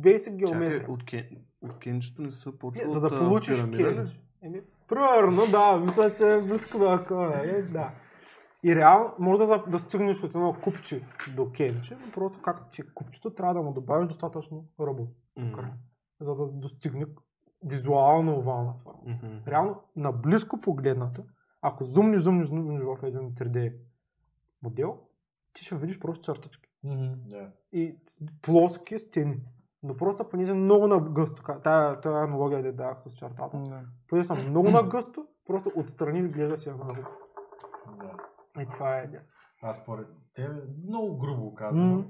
Basic геометрия. Чакай, от, кен, от кенчето не са почва Не, за да получиш кенч. Еми, примерно, да, мисля, че е близко до такова, е, да. И реално, може да, за- да стигнеш от едно купче до кенче, но просто както ти е купчето, трябва да му добавиш достатъчно М. край, за да достигне визуално овална форма. Мгм. Реално, наблизко погледнато, ако зумнеш, зумнеш, зумнеш в един 3D модел, ти ще видиш просто чертички Да. и плоски стени. Но просто понеже много нагъсто, ка- тая, тая аналогия да дах с чертата, Да. понеже съм много нагъсто, просто отстрани изглежда си рука. да. И това е идея. Аз според тебе, много грубо казвам, М.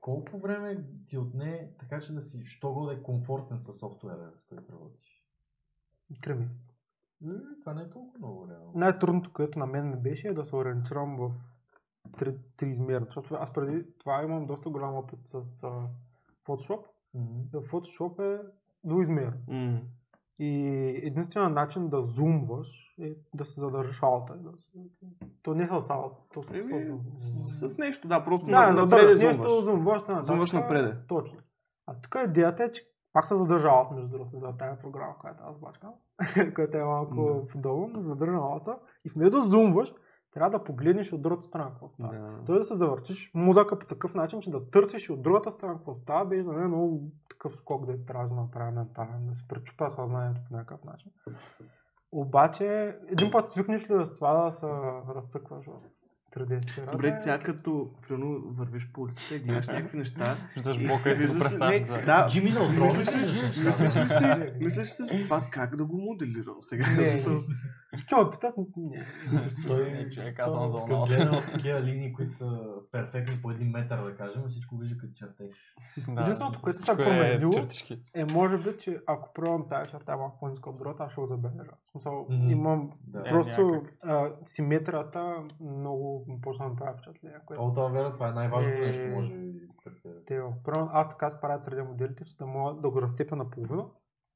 колко време ти отне така, че да си що да е комфортен с софтуера, с който работиш? Три месеца. Е, Това не е толкова много реално. Най-трудното, което на мен ми беше е да се ориентирам в три, триизмерно. Защото аз преди това имам доста голям опит с а, Photoshop. В Photoshop е двуизмерно. М. И единственият начин да зумваш е да се задържиш алта. Да се... То не е с алта. То с... Еми, с нещо, да, просто Да, на, да, напред да, зумваш. нещо зумваш. да, Зумваш така, напреде. Точно. А тук идеята е, че пак се задържа алта, между другото, за тази програма, която аз бачкам, която е малко подобно, задържа алта и вместо да зумваш, трябва да погледнеш от другата страна какво става. Да. Той да се завъртиш мозъка по такъв начин, че да търсиш от другата страна какво става, беше за мен много такъв скок да трябва да направя ментален, да се пречупя съзнанието по някакъв начин. Обаче, един път свикнеш ли с това да се разцъкваш в 3D сферата? Добре, е- ти сега като примерно, вървиш по улицата и гледаш някакви неща. Виждаш блока и си го представяш. Да, Джимми ли си, мислиш ли си това как да го моделирам сега? Ме питат, не. Той че е са- казан за като оно. гледа в такива линии, които са перфектни по един метър, да кажем, всичко вижда като чертеж. Да, Единственото, което се променило. Е, може би, че ако примерно тази черта е малко по-ниска от другата, аз ще го забележа. Смисъл, имам. Е, просто симетрията много почна да прави впечатление. О, това вера, това е най-важното нещо, може би. те, аз така си правя 3D моделите, че да мога да го разцепя наполовина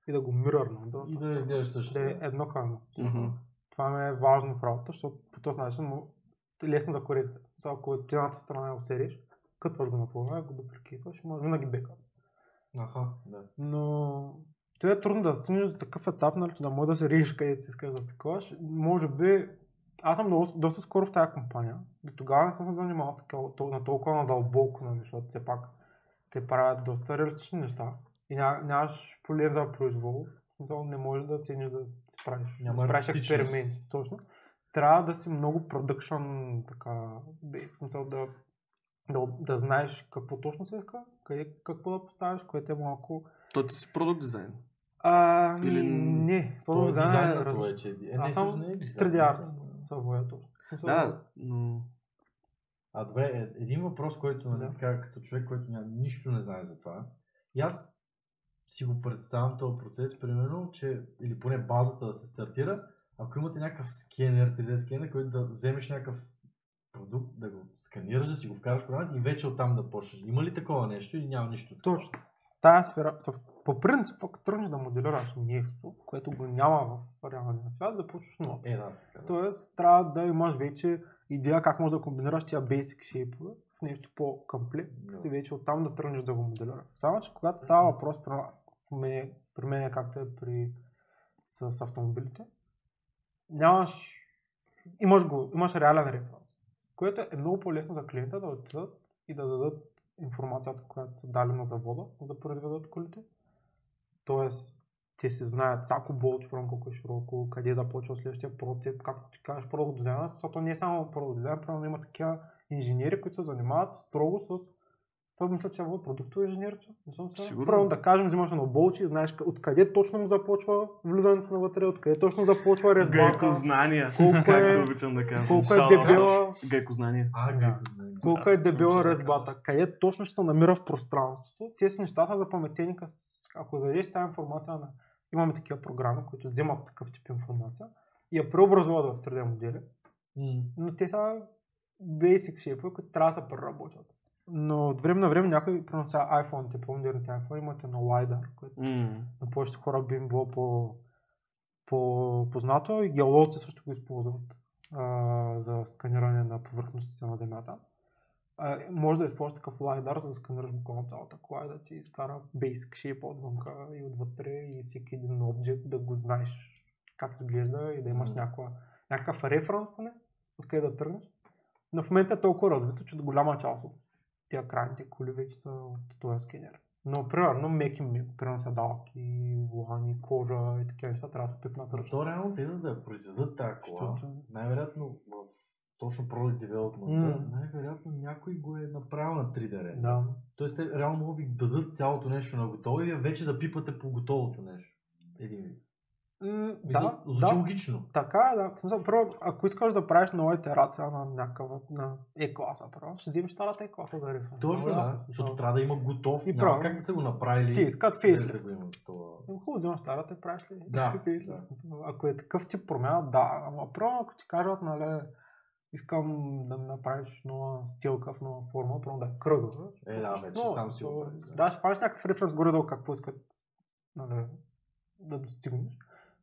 и да го мирърна. Да, И да изглеждаш също. да е едно към едно. Това ми е важно в работа, защото по този начин му е лесно за корекция. Сега, Ако от едната страна го сериш, кътваш го наполовина, го дупликитваш, може винаги бека. Аха, да. Но това е трудно да стигнеш до такъв етап, нали, че да може да се режеш където си искаш да таковаш. Може би, аз съм много, доста скоро в тази компания. До тогава не съм се занимавал на толкова надълбоко, нали, защото все пак те правят доста реалистични неща. И ня, нямаш поле за произвол. Не можеш да цениш да правиш, Няма правиш експерименти. Точно. Трябва да си много продъкшн, така, в смисъл да, да, да знаеш какво точно се иска, къде, какво да поставиш, което е малко То ти си продукт дизайн. а, Или- Или... не, е дизайн е различно. вече. Е, Аз не, съм е дизайн. 3D артист. Съвоето. Да, но... А добре, е, един въпрос, който нали, Да. така, като човек, който няма, нищо не знае за това. И аз си го представям този процес, примерно, че, или поне базата да се стартира, ако имате някакъв скенер, 3D скенер, който да вземеш някакъв продукт, да го сканираш, да си го вкараш в програмата и вече оттам да почнеш. Има ли такова нещо или няма нищо? Точно. Тая сфера, по принцип, ако тръгнеш да моделираш нещо, което го няма в реалния свят, да почваш нова. Е, да. така, да. Тоест, трябва да имаш вече идея как можеш да комбинираш тия basic shape в нещо по-комплект Да. и вече оттам да тръгнеш да го моделираш. Само, че когато става въпрос при, мен, при мен както е при, с, с автомобилите, нямаш, имаш, го, имаш реален референс, което е много по-лесно за клиента да отидат и да дадат информацията, която са дали на завода, за да произведат колите. Тоест, те си знаят всяко болч, примерно колко е широко, къде започва следващия прототип, както ти кажеш, продукт дизайна, защото не е само продукт дизайн, примерно има такива инженери, които се занимават строго с това мисля, че е продуктово инженерство. Не съм сигурен. Сигурно. Примерно да кажем, взимаш едно болче и знаеш къ- откъде точно му започва влизането на вътре, откъде точно започва резбата, Гайко знания, Колко е- както обичам да казвам. колко е дебела, Гайко знания. А, Да. колко Да, е дебела резбата, къде точно ще се намира в пространството. Тези неща са запаметени, ако дадеш тази информация на... Имаме такива програми, които вземат такъв тип информация и я преобразуват в 3D модели, М. но те са basic shape, които трябва да се преработят. Но от време на време някой, примерно сега iPhone, по-модерните iPhone имат едно LiDAR, което М. на повечето хора би им било по, по познато и геолозите също го използват а, за сканиране на повърхностите на Земята. А, може да използваш такъв лайдар, за да сканираш буквално цялата кола да ти изкара basic shape отвънка и отвътре и всеки един обект да го знаеш как изглежда и да имаш Мгм. някаква, някакъв референс поне, откъде да тръгнеш. Но в момента е толкова развито, че до голяма част от тия крайните коли вече са от този скенер. Но примерно меки мек, примерно седалки, волани, кожа и такива неща трябва да се пипнат Но ръчно. то реално те за да произведат тази кола, най-вероятно в точно Product Development, М. най-вероятно някой го е направил на 3D ред. Да. Тоест те реално могат да ви дадат цялото нещо на готово и вече да пипате по готовото нещо. Един вид. М, да, звучи да. логично. Така е, да. В смисъл, първо, ако искаш да правиш нова итерация на някаква на E-класа, първо, ще вземеш старата E-класа да референс. Точно, да. Защото трябва да има готов. И няма как да са го направили. Ти искат фейслифт. да има това. Ами, Хубаво, вземаш старата и правиш ли? Да, Ако е такъв тип промяна, да. Ама първо, ако ти кажат, нали, искам да ми направиш нова стилка в нова форма, първо да е кръгла. Е, да, вече Но, сам си го. Да, ще правиш някакъв референс горе-долу какво искат нали, да достигнеш.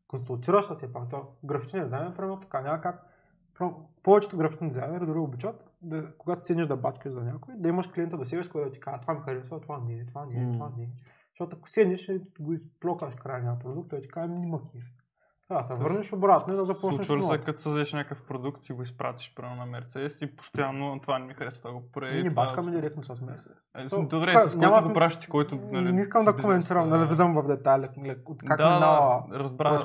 Консултираш се пак. То графичният дизайн е примерно така. Няма как. Повечето графични дизайнери дори обичат, да, когато седнеш да бачкаш за някой, да имаш клиента до себе си, който да ти казва, това ми харесва, това не е, това не е, това не е. Защото ако седнеш и го изплокаш крайния продукт, той ти казва, «Ми, няма кеф. Трябва да се върнеш обратно и да започнеш Случва ли се, като създадеш някакъв продукт и го изпратиш прямо на Мерцедес и постоянно това не ми харесва, това го прави. Ние не бачкаме директно с Мерседес. Е, То- Добре, това с който го ти, който... Нали, не искам да коментирам, а- да влизам в детайли like, от как да, минава да, разбра,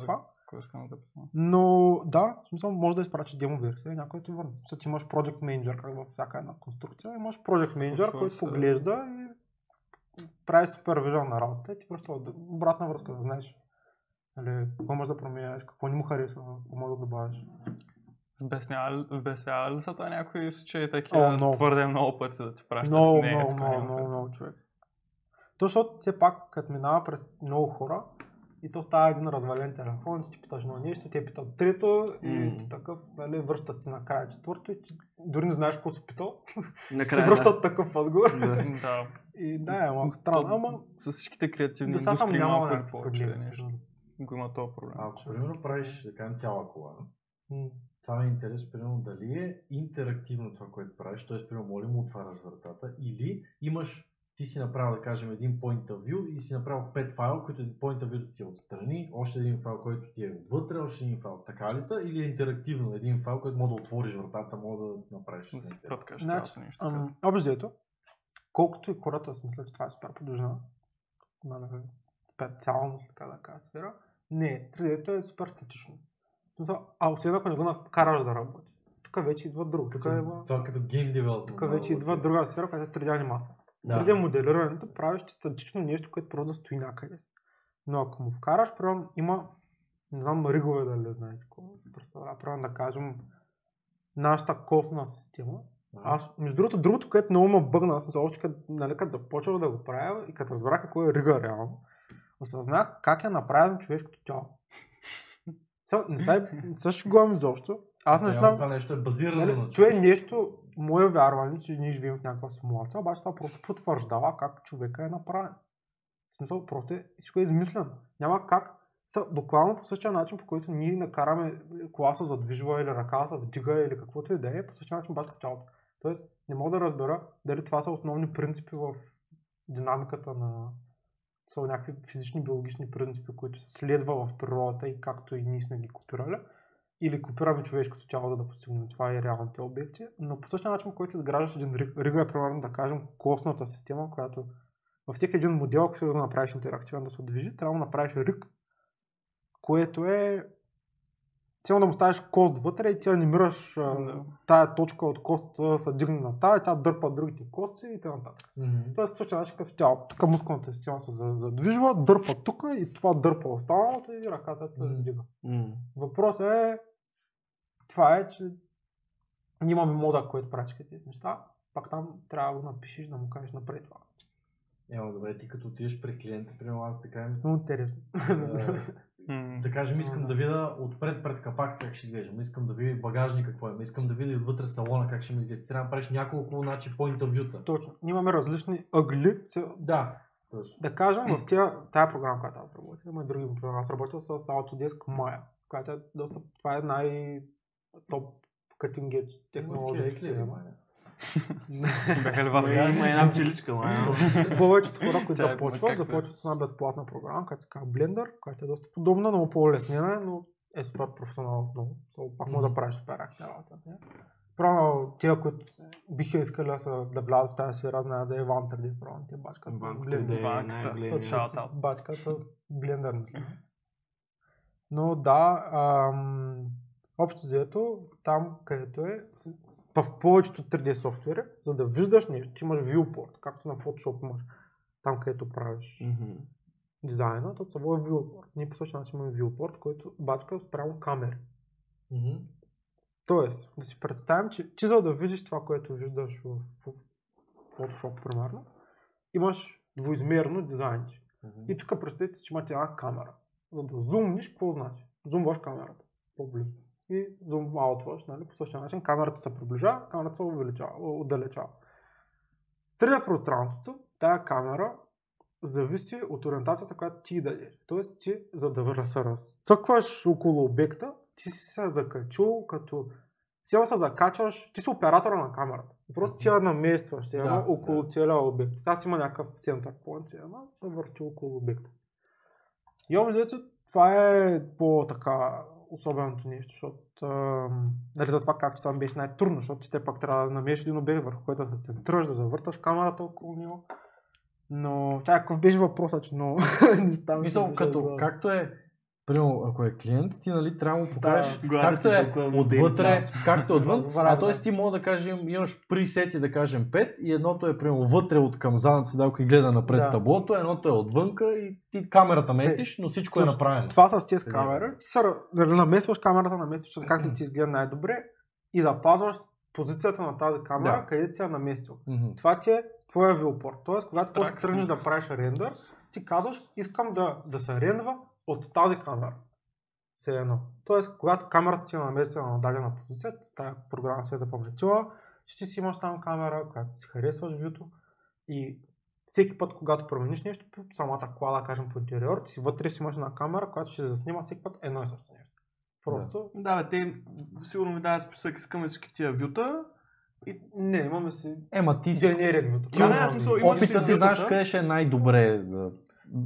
това. Но да, в смисъл може да изпратиш демо версия и някой ти върне. Защото ти имаш Project Manager, как във всяка една конструкция, имаш Project Manager, който поглежда и прави супервижън на работата и ти връща обратна връзка, да знаеш Нали, какво можеш да променяш, какво не му харесва, какво можеш да добавиш. Вбеснява ли- Вбесява ли са това някой, че е такива много. твърде много пъти да ти пращат? Много, много, много, много, много човек. То, защото все пак, като минава през много хора, и то става един развален телефон, ти питаш едно нещо, те питат трето и М. ти такъв, нали, връщат ти накрая четвърто и ти дори не знаеш какво си питал. Ти Накрая, връщат такъв отговор. Да. Да. И да, е малко странно, ама С всичките креативни индустрии малко някакви повече нещо. Го има този проблем. Ако примерно правиш, да кажем, цяла кола, това ме е интересно, примерно, дали е интерактивно това, което правиш, т.е. примерно, моли му отваряш вратата, или имаш, ти си направил, да кажем, един point of view и си направил 5 файла, които point of view ти е отстрани, още един файл, който ти е отвътре, още един файл. Така ли са? Или е интерактивно един файл, който може да отвориш вратата, може да направиш? Да си нещо? фръткаш Значи, нещо. Ам, колкото и хората да си мислят, че това е супер нали, специално, така да кажа, сфера, не, 3D-то е супер статично. А освен ако не го накараш да работи. Тук вече идва друго. Тук, идва, Това като гейм девелопмент. тук вече идва друга сфера, която е 3D анимация. Да. 3D моделирането правиш статично нещо, което просто да стои някъде. Но ако му вкараш, примерно, има, не знам, ригове дали знаете какво представлява, да кажем, нашата костна система, аз, между другото, другото, което много ме бъгна, аз още като, нали, като започвах да го правя и като разбрах какво е рига реално, осъзнах как е направено човешкото тяло. Не са, не са шегувам изобщо. Аз не знам, Това нещо е базирано нали, на това е нещо, мое вярване, че ние живеем в някаква симулация, обаче това просто потвърждава как човека е направен. В смисъл, просто е, всичко е измислено. Няма как. Са, буквално по същия начин, по който ние накараме кола се задвижва или ръка се вдига или каквото и да е, по същия начин бачка тялото. Тоест, не мога да разбера дали това са основни принципи в динамиката на са някакви физични, биологични принципи, които се следва в природата и както и ние сме ги копирали. Или копираме човешкото тяло, за да постигнем това и реалните обекти. Но по същия начин, който изграждаш един риг, е примерно да кажем костната система, която във всеки един модел, ако ще го направиш интерактивен да се движи, трябва да направиш риг, което е цяло да му ставиш кост вътре и ти анимираш Да. тая точка от коста се дигне на тая, тя дърпа другите кости и т.н. Мгм. Тоест по същия начин като в тялото. Тук мускулната система се за- задвижва, дърпа тук и това дърпа останалото и ръката се вдига. М. Въпросът е, това е, че имаме мозък, който всички тези неща, пак там трябва да го напишеш, да му кажеш напред това. Ема, добре, ти като отидеш при клиента, примерно аз така им, Много интересно. М. да кажем, искам да видя отпред пред капака как ще изглежда, искам да видя багажник какво има, искам да видя и отвътре салона как ще ми изглежда. Трябва да правиш няколко значи, по интервюта. Точно. Ние имаме различни ъгли. Да, точно. Да кажем, в тия, тая програма, която аз работя, има и други програми. Аз работя с Autodesk Maya, която е доста, това е най-топ cutting edge технология. Екли, Бяха ли Ма вървяли? Има една пчеличка. Повечето хора, които е- започват, започват с една безплатна програма, която се казва Blender, която е доста подобна, много по-леснена, но е супер професионално пак може да правиш супер акция работа. Правилно, тия, които биха искали да, влязат в тази сфера, знаят да е Van 3D, правилно, те бачкат с Ван Blender. 3D Ванката. най-големия. Shout С- мисля. Но да, общо взето, там където е, в повечето 3D софтуери, за да виждаш нещо, ти имаш viewport, както на Photoshop имаш, там където правиш Мгм. дизайна, то се води viewport. Ние по същия начин имаме viewport, който бачка спрямо камери. Мгм. Тоест, да си представим, че ти за да видиш това, което виждаш в, Photoshop, примерно, имаш двоизмерно дизайнче. Мгм. И тук представете си, че имате една камера. За да зумниш, какво значи? Зумваш камерата по-близо. И зум аутваш, нали? По същия начин камерата се приближава, камерата се увеличава, отдалечава. 3D пространството, тая камера зависи от ориентацията, която ти дадеш. Тоест, ти, за да се разцъкваш около обекта, ти си се закачил като цяло се закачваш, ти си оператора на камерата. Просто ти я наместваш едно Да, около да. целия обект. Аз има някакъв център point, все едно се върти около обекта. И общо взето, това е по-така особеното нещо, защото нали, за това как че това беше най-трудно, защото те пак трябва да намериш един обект, върху който да се центрираш, да завърташ камерата около него. Но чакай, какъв беше въпросът, че много ми се Мисъл, като, главата. както е Примерно, ако е клиент, ти нали трябва да му покажеш главата както ти е отвътре, както е отвън. А да. т.е. ти мога да кажем, имаш пресети, да кажем 5 и едното е примерно вътре от към задната седалка и гледа напред Да. таблото, едното е отвънка и ти камерата местиш, но всичко е направено. Това с тези е? камера, ти се нали, намесваш камерата, намесваш как да ти изгледа най-добре и запазваш позицията на тази камера, Да. където си я наместил. Това ти е твоя вилпорт. Тоест, когато Трак после тръгнеш да правиш рендър, ти казваш, искам да, да се рендва от тази камера. Все едно. Тоест, когато камерата ти е наместена на дадена позиция, тая програма се е запаметила, ще си имаш там камера, която си харесваш вюто и всеки път, когато промениш нещо, по самата кола, да кажем по интериор, ти си вътре си имаш една камера, която ще заснима всеки път едно и също нещо. Просто Да, бе, те сигурно ви дават списък, искаме всички тия вюта. не, имаме си Ема ти си генерик вюто. Да, не, смисъл, опита си си, знаеш къде ще е най-добре. Да...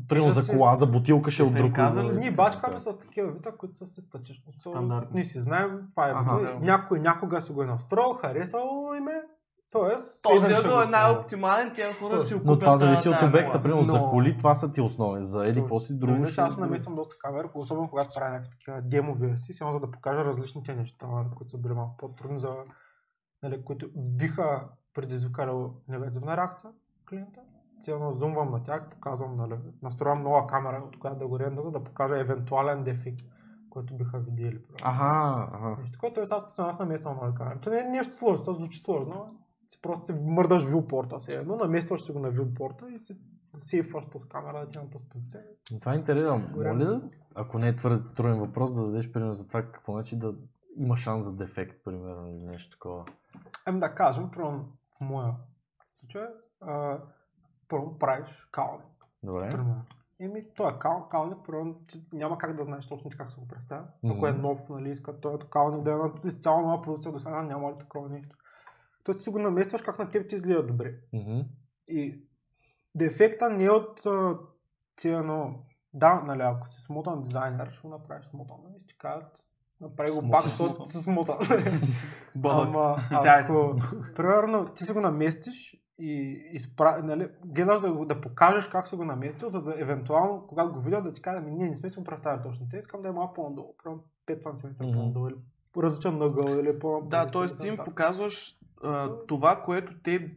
Примерно за кола, за бутилка ще е от друг. казали, Ние бачкаме с такива вита, които са си статично. Стандартни. Ние си знаем, това е вита. Някой някога си го е настроил, харесало им е. Тоест, Този ъгъл е използват. най-оптимален, тия хора Точно. си Но окупят това зависи от обекта. Примерно за Но- коли това са ти основни. За еди какво си друго. Ще- аз намесвам доста камери, особено когато правя някакви такива демо версии, само за да покажа различните неща, нали, които са били малко по-трудни за нали, които биха предизвикали негативна реакция клиента. Цяло зумвам на тях, показвам, нали, настроявам нова камера, от която да го ренда, за да покажа евентуален дефект, който биха видели. Аха, аха. Нещо, което е аз постоянно намествам на камерата. Не е нещо сложно, това звучи сложно, но си просто си мърдаш вилпорта си едно, наместваш си го на вилпорта и си сейфваш с камера на тази позиция. Това е интересно. Моля ако не е твърде труден въпрос, да дадеш пример за това какво значи да има шанс за дефект, примерно, или нещо такова. Ами да кажем, примерно в моя случай, първо правиш калник, Добре. примерно. Еми, той е кал, калник, примерно, няма как да знаеш точно как се го представя. Ако е нов, нали, иска той калник да е на изцяло нова позиция, до сега няма ли такова нещо. Ти си го наместваш как на теб ти изгледа добре. Мгм. И дефекта не е от тия, но да, нали, ако си смотан дизайнер, ще го направиш смотан, нали, ще кажат, направи го пак, си смотан. Ама, ако, примерно, ти си го наместиш и изпра... нали, гледаш да, го- да покажеш как си го наместил, за да евентуално, когато го видят, да ти кажа, ние не сме си го представили точно. Те искам да е малко по-надолу, примерно 5 см Мгм. по-надолу или по различен ъгъл или по Да, т.е. ти им показваш а, това, което те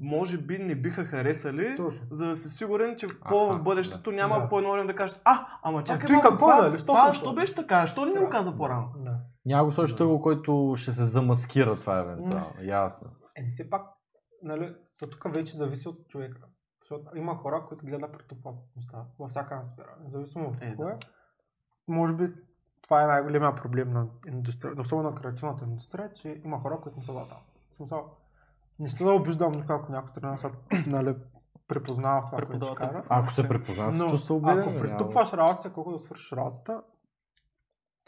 може би не биха харесали, Точно. за да си сигурен, че по в бъдещето няма Да. по едно време да кажат, а, ама чакай малко, какво, това, нали? Що това, що беше така, що не ни го Да. каза по-рано? Да. Няма го сложиш тъго, който ще се замаскира това евентуално. Ясно. Е, все пак, нали, то тук вече зависи от човека. Защото има хора, които гледат неща във всяка сфера. Независимо от Е, какво да. е. Може би това е най-големия проблем на индустрия, особено на креативната индустрия, че има хора, които не са там. В смисъл, не ще да обиждам никога, ако някой трябва да се нали, препознава в това, което ще кажа. Ако се препозна, се Но чувства убеден. ако претупваш работата, колко да свършиш работата,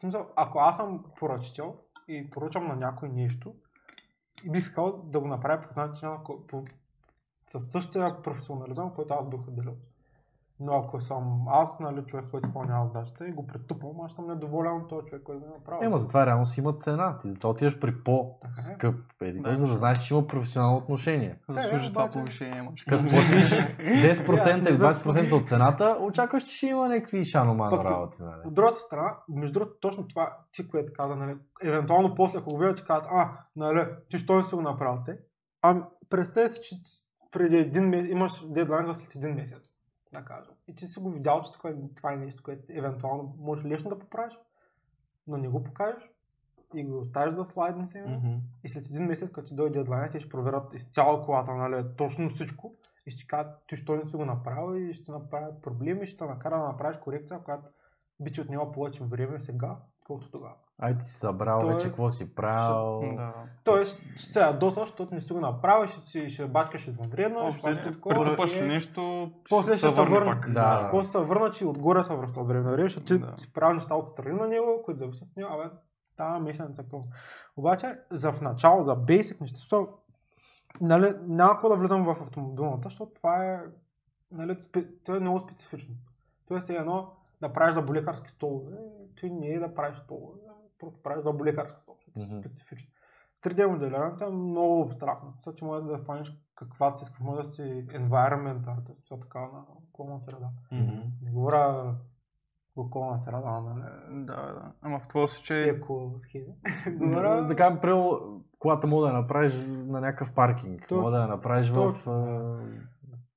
смисъл, ако аз съм поръчител и поръчам на някой нещо, и бих искал да го направя по начин, по, същия професионализъм, който аз бих отделил. Но ако съм аз, нали, човек, който изпълнява задачата и го претупвам, аз съм недоволен от този човек, който го е направил. Ема затова реално си има цена. Ти затова отиваш при е. по-скъп еди, Да. за да знаеш, че има професионално отношение. Заслужи Е, това обаче- повишение, мъж. Като платиш 10% или Ясно, 20% от цената, очакваш, че ще има някакви шаномано Пък- работи. Нали? От другата страна, между другото, точно това, ти, което каза, нали, евентуално после, ако го видят, ти казват, а, нали, ти що не си го направил те? Ами, представи си, че преди един месец, имаш дедлайн за след един месец, да кажем. И ти си го видял, че това е, това е нещо, което евентуално можеш лесно да поправиш, но не го покажеш и го оставиш да слайдне се. Мгм. И след един месец, като ти дойде дедлайн, те ще проверят изцяло колата, нали, точно всичко. И ще кажат, ти що не си го направил и ще направят проблеми, ще накара да направиш корекция, която би ти отнела повече време сега, колкото тогава. Ай ти си събрал Тоест, вече какво си правил. Да. Тоест, ще се ядосваш, защото не си го направил, ще, ще, ще бачкаш извънредно, Общо, ще Претупаш ли нещо, После ще се върне. пак. Да. После се върна, че и отгоре се връща от време защото ти Да. си правил неща отстрани на него, които зависят от абе, тази месеница е пълна. Обаче, за в начало, за basic неща, нали, няма какво да влизам в автомобилната, защото това е, нали, спе, то е много специфично. То е все едно да правиш за болекарски столове, ти не е да правиш столове, правиш за. Мгм. Специфично. 3D моделирането е много абстрактно. Сега ти може да фаниш каквато си искаш, може да си environment artist, така на околна среда. Мгм. Не говоря околна среда, нали? Да, да. Ама в това случай... Еко схеми. Да, Говоря, да кажем, примерно, колата мога да я направиш на някакъв паркинг. Точно. Мога да я направиш в... Точно. а,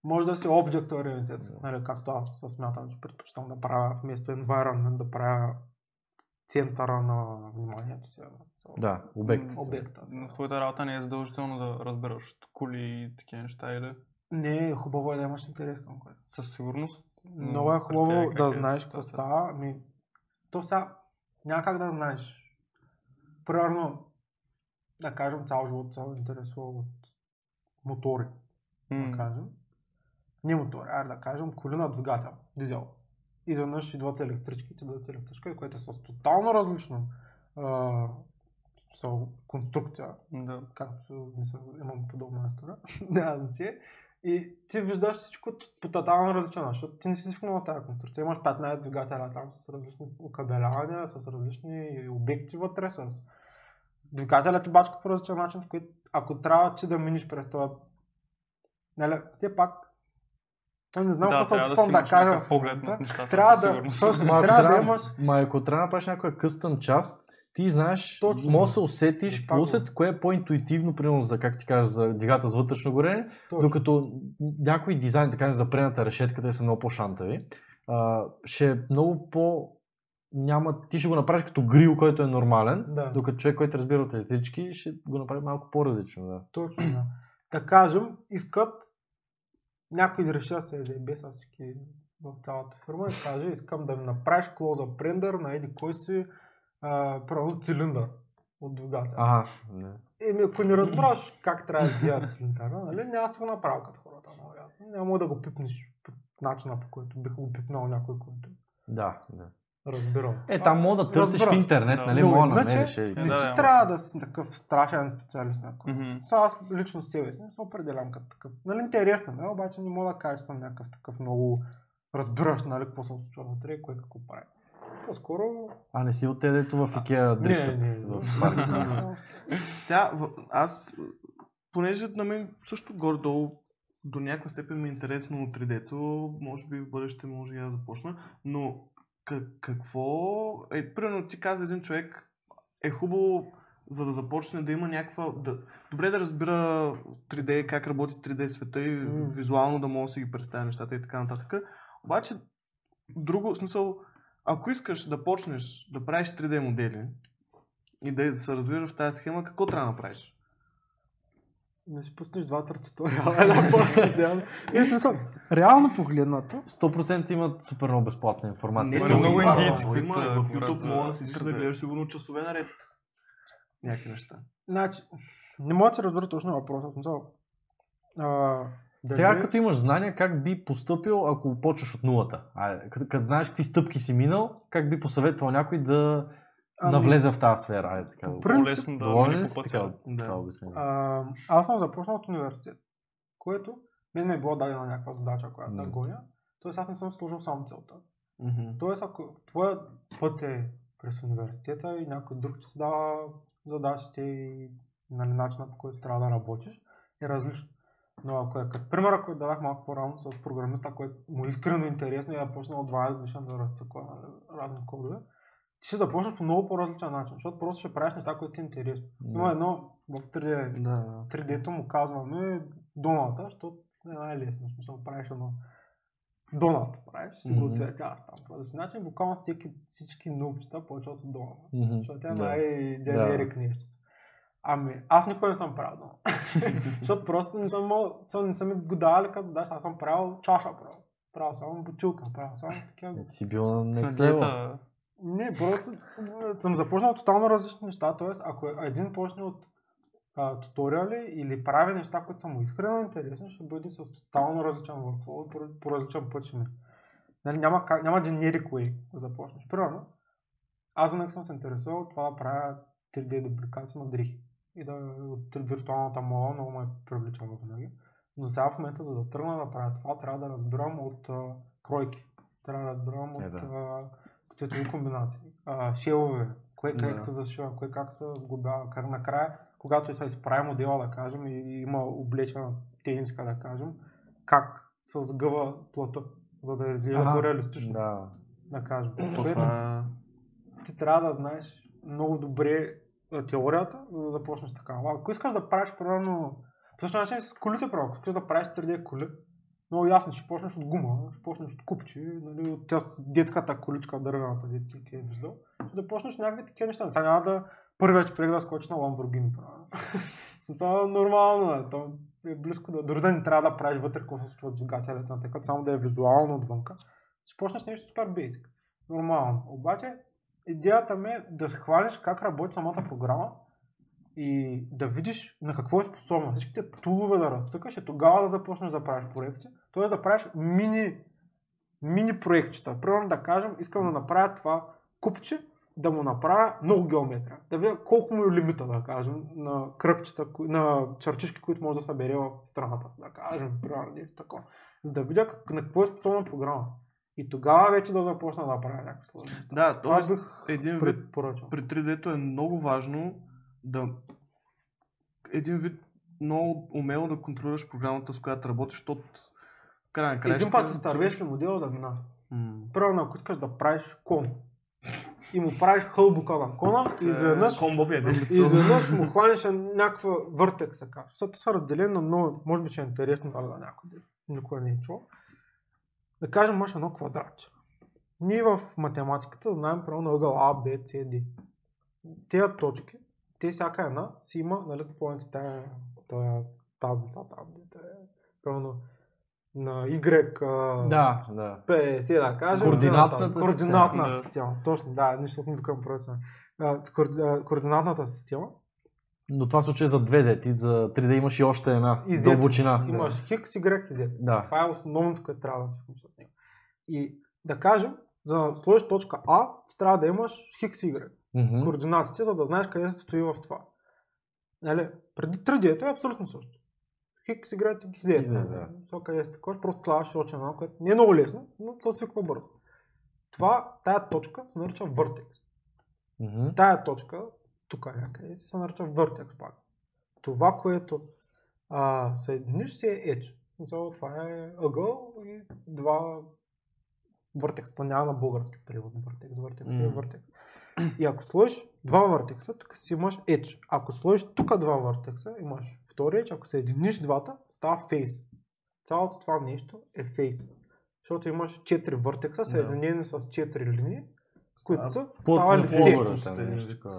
може да си object oriented, нали, както аз смятам, че предпочитам да правя вместо environment, да правя центъра на вниманието си. Да, обект. Обекта. Но в твоята работа не е задължително да разбираш коли и такива неща или Не, хубаво е да имаш интерес към което. със сигурност. но Много е хубаво да е знаеш какво става. Ами, то сега няма как да знаеш. Примерно, да кажем, цял живот се интересува от мотори, да М, кажем. Не мотори, айде да кажем, коли на двигател, дизел. Изведнъж идват електричките, идват електричка, което е с тотално различно а, конструкция, Да. както мисля, имам подобна история. Няма значение. И ти виждаш всичко по тотално различен защото ти не си свикнал на тази конструкция. Имаш 15 двигателя там с различни окабелявания, с различни обекти вътре, с двигателят бачка по различен начин, който ако трябва ти да миниш през това, нали, все пак, аз не знам да, какво трябва да да, имаш кажа. поглед над нещата. Трябва да, Ма ако трябва да трябва- имаш Ма ако трябва да направиш някоя къстъм част, ти знаеш, Точно. може да се усетиш говоря. кое е по-интуитивно, примерно за, как ти кажеш, за двигател с вътрешно горене, Точно. докато някои дизайн, да кажем, за предната решетка, те са много по-шантави, а, ще е много по... Няма, ти ще го направиш като грил, който е нормален, Да. докато човек, който разбира от електрички, ще го направи малко по-различно. Да. Точно, да. Да кажем, искат някой да реши да се заебе с всички в цялата фирма и каже, искам да ми направиш клоуза прендър на еди кой си, а, правилно цилиндър от двигателя. Ага, не. Еми, ако не разбираш как трябва да изгледа цилиндъра, нали, няма да го направя като хората, много ясно. Няма да го пипнеш по начина, по който бих го пипнал някой, който Да, да. Разбирал. Е, там мога да търсиш в разбира се. интернет, Да. нали, мога да намериш. е. Не да, ти да. трябва да си такъв страшен специалист някой. Мгм. Сега аз лично себе си не се определям като такъв. Нали, интересно ме, обаче не мога да кажа, че съм някакъв такъв много разбираш, нали, какво се случва вътре и кой какво прави. По-скоро... А не си от дето в Икеа дрифтът не, в парка. Сега, в- аз, понеже на мен също горе-долу до някаква степен ми е интересно 3D-то, може би в бъдеще може и аз започна, но как, какво е, примерно ти каза един човек, е хубаво за да започне да има някаква, да, добре да разбира 3D, как работи 3D света и М. визуално да може да си ги представя нещата и така нататък. Обаче, друго, смисъл, ако искаш да почнеш да правиш 3D модели и да се развиваш в тази схема, какво трябва да направиш? Не си пуснеш два-три туториала, една почнеш да Е, смисъл, реално погледнато, 100% имат супер много безплатна информация. Не, много индийци, които има, в говорят YouTube мога да седиш да 3D. гледаш сигурно часове наред някакви неща. значи, не мога да се разбера точно въпроса. в Смисъл, а, дали- Сега като имаш знания, как би поступил, ако почваш от нулата? Айде, като, като знаеш какви стъпки си минал, как би посъветвал някой да навлезе в тази сфера? Айде, така. По-лесно да мине ли по пътя. Да. А, аз съм започнал от университет, което мен ми е било дадена някаква задача, която да гоня. Тоест аз не съм сложил само целта. Мгм. Тоест ако твоят път е през университета и някой друг ти си дава задачите и нали, начина по който трябва да работиш, е различно. Но ако е като пример, ако дадах малко по-рано с програмиста, който му е искрено интересно и е почнал от 20 годишен да разцъква нали, разни кодове, ти ще започнеш по много по-различен начин, защото просто ще правиш неща, които ти е интересно. Има едно в 3D Да. 3D-то му казваме доната, защото е най-лесно. Смисъл, правиш едно доната, правиш, си го Мгм. оцветяваш там. По този начин буквално всеки, всички наукчета почват от доната. Мгм. Защото тя е Да. най-генерик нещо. Ами, аз никога не съм правил доната. защото просто не съм, съм, не съм ми го давали като задача, аз съм правил чаша, правил. Правил само бутилка, правил само такива. Е, Си бил на next Не, просто м, съм започнал тотално различни неща, т.е. ако един почне от а, туториали или прави неща, които са му искрено интересни, ще бъде с тотално различен workflow, по, по различен път ще. Нали, няма, как, няма generic way да започнеш. Примерно, аз винаги съм се интересувал от това да правя 3D дубликации на дрехи. И да от виртуалната мода много ме привличам винаги. Но сега в момента, за да тръгна да правя това, трябва да разбирам от а, кройки. Трябва да разбирам от Е, да. Цветови комбинации. А, шелове, кое как Да. се зашива, кое как се сглобява, как накрая, когато се изправи модела, да кажем, и има облечена тениска, да кажем, как се сгъва плата, за да изглежда по-реалистично. Да. да кажем. То това... ти трябва да знаеш много добре теорията, за да започнеш така. Ако искаш да правиш, примерно, по същия начин с колите, право, ако искаш да правиш 3D коли, много ясно, ще почнеш от гума, ще почнеш от купче, нали, от тя с детската количка, дървената, дет всеки е виждал. Ще да почнеш някакви такива неща. Сега няма да първият човек да скочи на. В смисъл, нормално е. То е близко да... Дори да не трябва да правиш вътре какво се случва с двигателят на текът, само да е визуално отвънка. Ще почнеш нещо супер basic. Нормално. Обаче, идеята ми е да схванеш как работи самата програма и да видиш на какво е способна. Всичките тулове да разцъкаш и тогава да започнеш да правиш проекти. Тоест да правиш мини, мини проектчета. Примерно да кажем, искам да направя това купче, да му направя много геометрия. Да видя колко му е лимита, да кажем, на кръгчета, кои- на чертички, които може да събере в страната. Да кажем, примерно нещо такова. За да видя как, на какво е способна програма. И тогава вече да започна да правя някакви сложни неща. Да, Това бих един вид при 3D-то е много важно да един вид много умело да контролираш програмата, с която работиш, защото в края на краищата... Един път ти стървеш ли модела да мина. М. Примерно, ако искаш да правиш кон и му правиш хълбука на кона и изведнъж, Комбо би е изведнъж му хванеш някаква въртекса. Защото са разделени на много, може би ще е интересно да на някой, да никой не е чул. Да кажем, имаш едно квадратче. Ние в математиката знаем право на ъгъл А, Б, С, Д. Тези точки, те всяка една си има, нали, спомняте тая, тая таблица, таблица, е, примерно на Y, а, Да, да. 50, да кажем. Координатната да, Координатна система. система. Точно, да, нищо не викам просто. А, коорди- а, Координатната система. Но това случай е за 2D, ти за 3D имаш и още една И Z. дълбочина. Имаш X, Y и Z. Да. Това е основното, което трябва да се случва с него. И да кажем, за да сложиш точка А, ти трябва да имаш X, Y. Мгм. Координатите, за да знаеш къде се стои в това. Нали? Преди 3D-то е абсолютно също. X, Y и Z. И Z, да. Това къде се такова, просто слагаш още едно, което не е много лесно, но това свиква бързо. Това, тая точка се нарича vertex. Мгм. Тая точка, тук някъде, се нарича vertex пак. Това, което а, съединиш си е edge. Това е ъгъл и два въртекса. То няма на български превод въртекс. Въртекс е М. въртекс. И ако сложиш два въртекса, тук си имаш edge. Ако сложиш тук два въртекса, имаш втори edge. Ако съединиш двата, става face. Цялото това нещо е face. Защото имаш четири въртекса, съединени с четири линии, които са става лице.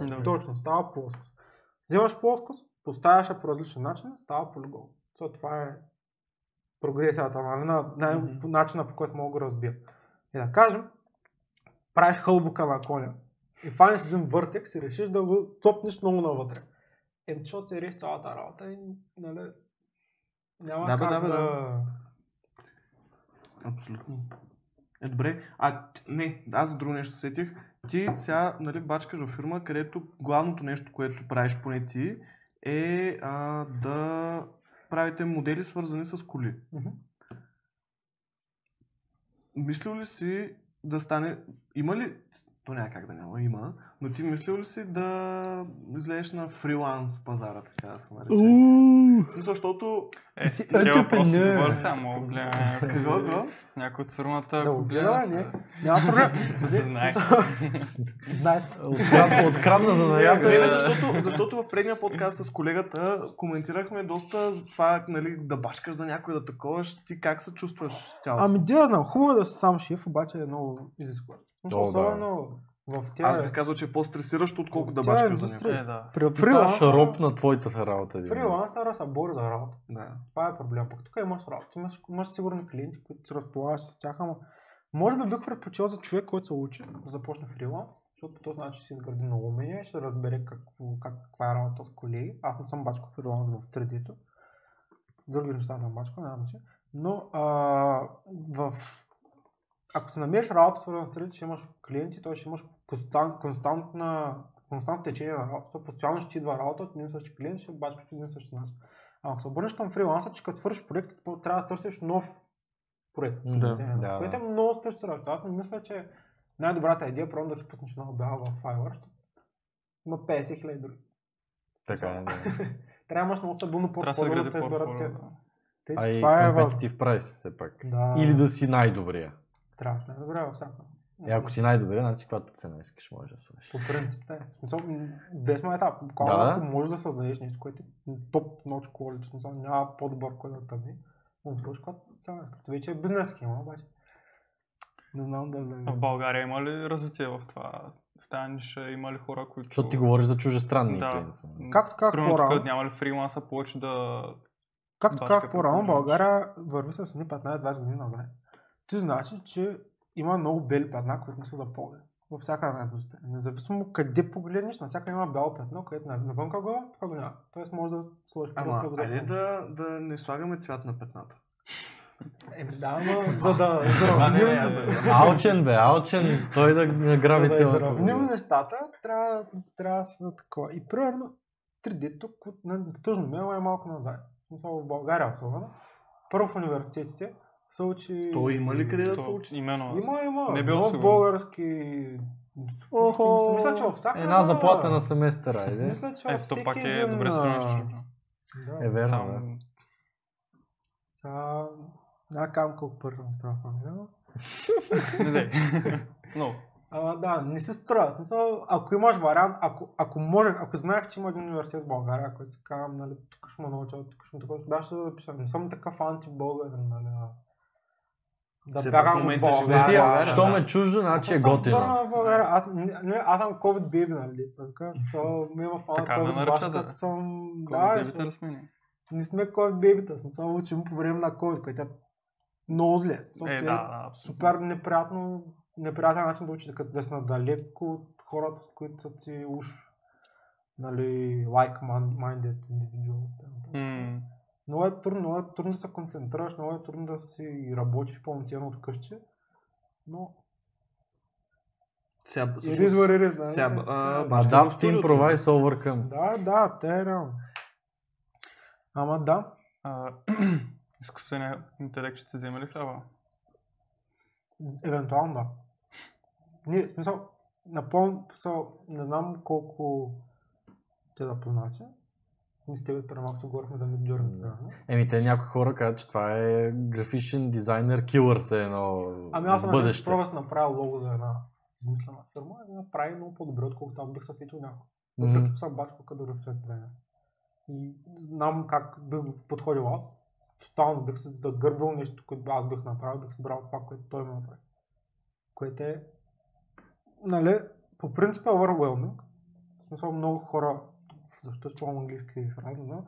Да. Точно, става плоскост. Вземаш плоскост, поставяш по различен начин, става полигон. То, това е прогресията, нали, на, на по начина по който мога да го разбия. И да кажем, правиш хълбука на коня и фаниш един въртекс и решиш да го цопнеш много навътре. Ем, защото се реш цялата работа и нали, няма Да, как да, да... да. Абсолютно. Е, добре. А, не, аз за друго нещо се сетих. Ти сега, нали, бачкаш във фирма, където главното нещо, което правиш поне ти, е а, да правите модели свързани с коли. Мгм. Мислил ли си да стане... Има ли... То няма как да няма, има. Но ти мислил ли си да излезеш на фриланс пазара, така да се нарече? В смисъл, защото... Е, си тия въпроси entrepreneur. говори сега, мога да гледаме Какво, какво? някой от фирмата, Да ако гледа, гледа, се- не. Няма проблем. да се знае. Знаете. Открадна, открадна занаята. Не, не, защото, защото в предния подкаст с колегата коментирахме доста за това, нали, да башкаш за някой да таковаш. Ти как се чувстваш цялото? Ами, да, знам, хубаво е да си сам шеф, обаче е много изискващо. О, да. Особено в тя... Аз бих казал, че е по-стресиращо, отколкото да Тя е за някой. Е, да. Роб на твоята работа. фрилансъра се бори за работа. Да. Това е проблем. Пък тук имаш работа. Имаш, имаш сигурни клиенти, които се разполагаш с тях, ама може би бих предпочел за човек, който се учи да започне фриланс, защото по този начин ще си изгради много умения и ще разбере какво, как, каква е работа с колеги. Аз не съм бачкал фриланс в 3D-то. Други неща съм бачкал, няма значение. Но а, в... ако се намериш работа свързана с 3D, ще имаш клиенти, т.е. ще имаш констант, константна, константно течение на работа. Постоянно ще ти идва работа от един същи клиент, ще бачкаш по един същи начин. А ако се обърнеш към фриланса, че като свършиш проект, трябва да търсиш нов проект. Да, Вземем, да, Което е да. много стрессиращо. Аз не мисля, че най-добрата идея е просто да се пуснеш една обява в Fiverr. Има 50 хиляди други. Така е, да. Трябва да имаш много стабилно да портфолио, да те изберат те. да. Тъй, А и това е в... price все пак. Да, Или да си най-добрия. Трябва да си най-добре във всяка. Е, ако си най-добре, значи каквато цена искаш, може да свършиш. По принцип, да. В смисъл, без майтап. Буквално, Да, да. можеш да създадеш нещо, което е топ в смисъл, няма по-добър, който да тъмни. Но когато тя вече е бизнес схема, обаче. Не знам дали... В България има ли развитие в това? В тази ниша има ли хора, които... Защото ти говориш за чужестранни Да. клиенти. Както как по-рано, няма ли фриланса повече да... както как по-рано. България върви с едни 15-20 години назад. Ти значи, че има много бели петна, които не са за поле. Във всяка една индустрия. Независимо къде погледнеш, навсякъде има бяло петно, където на- навънка го, е, тук го няма. Тоест може да сложиш да Ама, го айде да, да не слагаме цвят на петната. Еми да, но за да аз- изравним, Алчен бе, алчен, той да награби за да вода. нещата, трябва, трябва да са такова. И примерно 3D тук, на тъжно ме, е малко назад. В България особено. Първо в университетите се учи... Той има ли къде да То- се учи? Именно. Има, има. Не бил Много сигурен. български... Охо, Мисля, че във всяка една заплата на семестър, айде. Мисля, че Е, то всеки пак е един... добре а, чужбина. Да. Е верно, да. Там... Сега... Няма кам колко пари съм струва в но- Не дай. Но, Ама да, не се струва. В Смисъл, ако имаш вариант, ако, ако може, ако знаех, че има един университет в България, който казвам, нали, тук ще ме науча, тук ще ме такова, да, ще да запиша. Не съм такъв антибългарин, нали. Да в бягам от момента в Не си, България. Що да. ме чуждо, значи е Аз съм готино. в България. Аз, не, аз съм COVID baby, нали. Така, so, ме има фана Така COVID наричат, баш, да. съм... Да, COVID бебите ли сме ние? не сме COVID baby-та, сме само учим по време на COVID, което е много зле. Защото Е, е да, абсолютно. Супер неприятно, неприятен начин да учиш, като да си надалеко от хората, с които са ти уж, нали, like-minded individuals. М, Много е трудно, много е трудно да се концентрираш, много е трудно да си работиш пълноценно от къщи, но Сега, it всъщност, is what it is, нали? сега, Да, а, да. бачка в Adapt, студиото. improvise, overcome. Да, да, те е реално. Ама да, а, Изкуственият интелект ще се вземе ли хляба? евентуално да. Ние, в смисъл, напълно, не знам колко те да познати. Ние с тебе преди малко говорихме за Midjourney. Да. Еми, те някои хора казват, че това е графичен дизайнер килър се едно Ами аз съм бъдеще. бъдеще. пробва да направя лого за една измислена фирма и да направи много по-добре, отколкото аз бих се сетил някой. Въпреки че съм бачка като графичен дизайнер. И знам как бих подходил аз. Тотално бих се загърбил нещо, което аз бих направил, бих си брал това, което той ме направи. Което е, нали, по принцип е overwhelming. В смисъл много хора, защо използвам английски фраза, но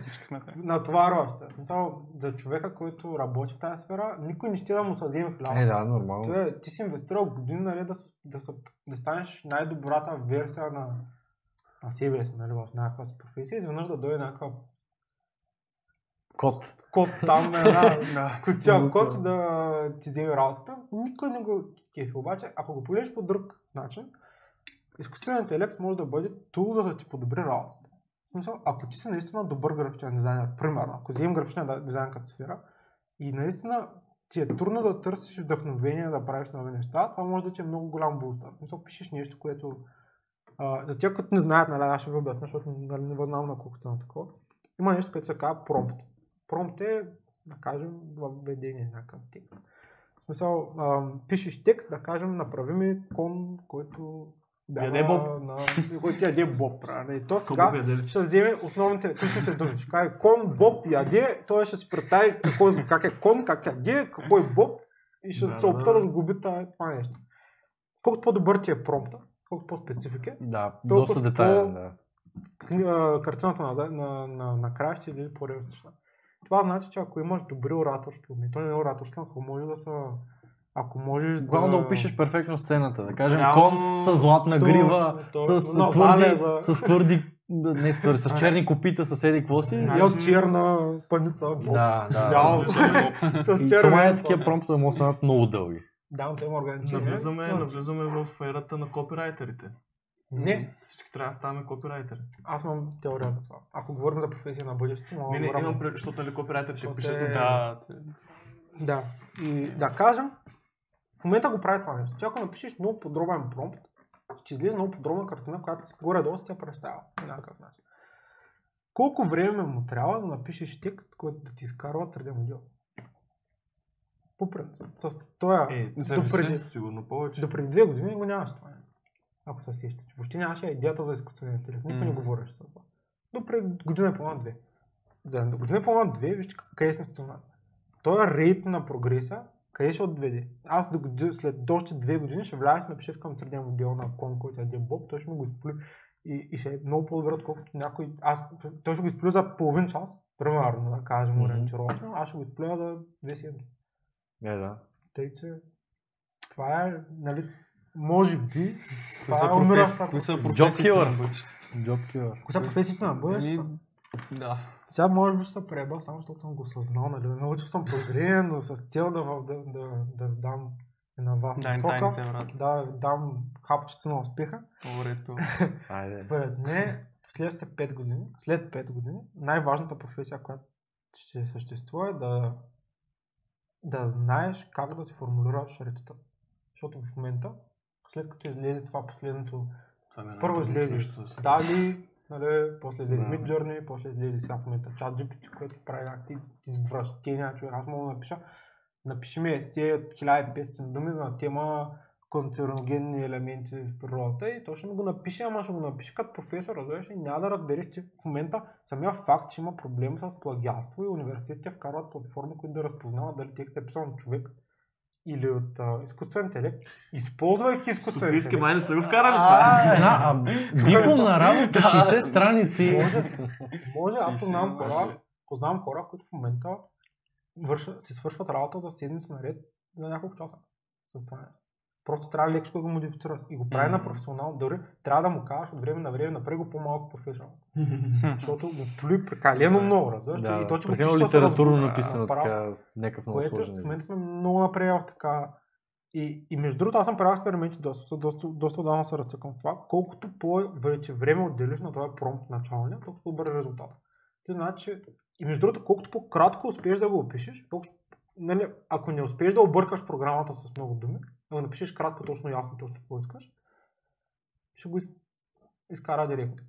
Всички сме така. натоварваща. В смисъл, за човека, който работи в тази сфера, никой не ще да му се вземе хляба. Е, да, нормално. То е, ти си инвестирал години, нали, да, да, са- да станеш най-добрата версия на, на себе си, нали, в някаква си професия, и изведнъж да дойде някаква Код. код там на една Да. кутия да. да ти вземе работата. Никой не го кефи. Обаче, ако го погледнеш по друг начин, изкуственият интелект може да бъде тул за да ти подобри работата. В смисъл, ако ти си наистина добър графичен дизайнер, примерно, ако вземем графичен дизайн като сфера и наистина ти е трудно да търсиш вдъхновение да правиш нови неща, това може да ти е много голям бустър. В смисъл, пишеш нещо, което а, за тях, които не знаят, нали, аз ще ви обясня, защото нали, не знам на колкото на такова. Има нещо, което се казва промпт. Промпт е, да кажем, въведение някакъв текст. В смисъл, а, пишеш текст, да кажем, направи ми кон, който бяга Яде Боб. на... който яде Боб, правилно. И то сега ще вземе основните ключовите думи. Ще каже кон, Боб, яде, той ще се представи какво, как е кон, как яде, какво е Боб и ще Да, се да, опита да. да сгуби това, нещо. Колкото по-добър ти е промпта, колкото по-специфик е, Да, доста детайлен, да. картината на, на, на, на края ще излезе по-реалистична. Това значи, че ако имаш добри ораторство, то не е ораторство, ако може да са... Ако можеш Главно да опишеш перфектно сцената. Да кажем, Реално- кон с златна грива, точно. с, На твърди, залеза. с твърди, не с твърди, с черни копита, с еди какво си. Значи- Ял черна паница. Боб. Да, да. Бял. С И черна. това е такива промптове могат да станат много дълги. Да, но те има ограничения. навлизаме, Но- навлизаме в ерата на копирайтерите. Не, Всички трябва да ставаме копирайтери. аз имам теория за това. Ако говорим за професия на бъдещето, мога Не, да не, имам защото нали копирайтерите Защото пишат е- за да. Да, Да. И да кажем, в момента го прави това нещо. Ти ако напишеш много подробен промпт, ще излезе много подробна картина, която горе-долу си я представя по някакъв начин. Колко време му трябва да напишеш текст, който да ти изкарва 3D модел? По принцип. С този Е, допреди, Сигурно повече. допреди две години го нямаше това. Ако се сещате. Въобще нямаше идеята за изкуствения интелект. Никой не Мгм. говореше за това. Допреди година и половина-две. За година и половина-две, вижте къде сме стигнали. Той рейт на прогреса, къде ще отведе? Аз до годи- след до още две години ще вляза и напиша искам 3D модел на кон, който яде Боб, той ще ми го изплю и, и ще е много по-добре, отколкото някой. Аз, той ще го изплю за половин час, примерно, да кажем, Мгм. ориентировачно, аз ще го изплюя за две седмици. Е, да. Тъй, че това е, нали, може би, това е умира кои са професиите на бъдещето? Job killer. Кои са професиите на бъдещето? Да. Сега може би ще се преба, само защото съм го осъзнал, нали, научил съм прозрение, но с цел да, да, да, да дам и на вас Дай насока, тайните, брат. да дам хапчето на успеха. Добрето. Айде. Според мен, в следващите 5 години, след 5 години, най-важната професия, която ще съществува е да, да знаеш как да си формулираш речта. Защото в момента, след като излезе това последното, Това е първо излезе да Дали, нали, после излезе Да. Midjourney, после излезе сега в момента ChatGPT, което прави някакви извращения, човек. Аз мога да напиша, напиши ми есе от 1500 думи на тема канцерогенни елементи в природата и то ще ми го напише, ама ще го напише като професор, разбираш, и няма да разбереш, че в момента самия факт, че има проблем с плагиатство и университетите вкарват платформи, които да разпознават дали текстът е писан от човек или от а, изкуствен интелект, използвайки изкуствен Софийски интелект. май не са го вкарали това. А, една а, дипломна работа, 60 страници. Може, може, аз познавам хора, познавам хора, които в момента вършат, си свършват работа за седмица наред за няколко часа. Просто трябва леко да го модифицират. И го прави на Мгм. професионал. Дори трябва да му кажеш от време на време, направи го по-малко професионално. Защото го плюи прекалено много, разбираш? Да, и то, че го пише литературно написано така, някакъв много Което сложен в момента сме много напред в така. И, и между другото, аз съм правил експерименти доста, доста, доста отдавна се разцъкам с това. Колкото повече време отделиш на този промпт началния, толкова по-добър е резултат. Ти знаеш, че и между другото, колкото по-кратко успееш да го опишеш, толкова, нали, ако не успееш да объркаш програмата с много думи, да напишеш кратко, точно ясно, точно какво искаш, ще го из- изкара директно.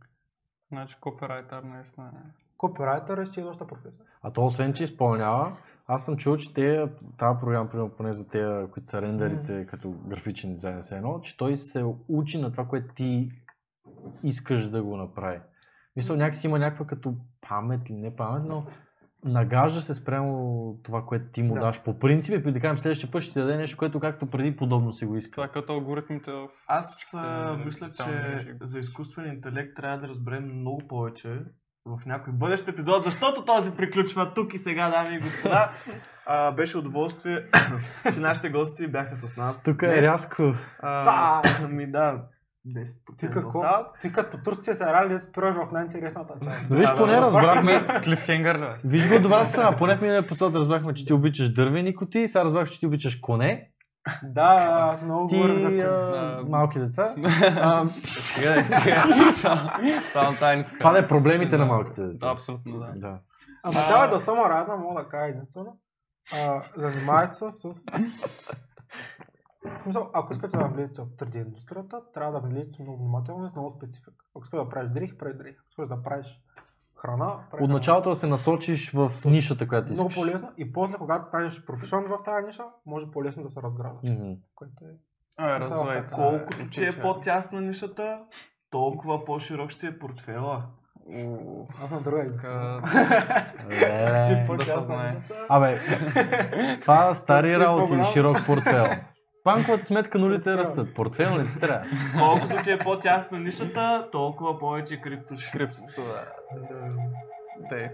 Значи копирайтер наистина е. Копирайтер е следващата професия. А то освен, че изпълнява, аз съм чул, че те, тази програма, примерно, поне за тези, които са рендерите като графичен дизайн, все едно, че той се учи на това, което ти искаш да го направи. Мисля, някакси има някаква като памет или не памет, но нагажда се спрямо това, което ти му Да. даш по принцип и да кажем следващия път ще ти даде нещо, което както преди подобно си го иска. Това е като алгоритмите в... Аз а, Е, мисля, че мрежи. за изкуствен интелект трябва да разберем много повече в някой бъдещ епизод, защото този приключва тук и сега, дами и господа. А, беше удоволствие, че нашите гости бяха с нас. Тук е днес. рязко. А, Ами да, 10% Ти какво? остават. Ти като турците се рали да спираш в най-интересната част. Виж, поне разбрахме, Клифхенгър ли? бе? Виж го добрата страна. Поне в миналия епизод разбрахме, че ти обичаш дървени коти, сега разбрахме, че ти обичаш коне. Да, аз много Ти за а, малки деца. А, Стига да стига. Само- Само тайни така. това е проблемите на малките деца. Абсолютно, да. Да. Ама давай да съм разна, мога да кажа единствено. Занимавайте се с... В смисъл, ако искате да влезете в 3D индустрията, трябва да влезете много внимателно и с много специфика. Ако искаш да правиш дрехи, прави дрехи. Ако искаш да правиш храна, прави От началото да се насочиш в нишата, която Много искаш. по-лесно и после, когато станеш професионал в тази ниша, може по-лесно да се разграждаш. Мгм. Което е... Е, развайте се. Колкото ти Учете. е по-тясна нишата, толкова по-широк ще е портфела. Аз на друга така, Леле. Ти се по-тясна нишата. Абе, това стари Ти работи, широк портфел. Банковата сметка нулите растат. Портфел не ти трябва. Колкото ти е по-тясна нишата, толкова повече крипто ще. Криптото, да.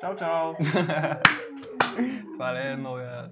Чао, чао! Това ли е новия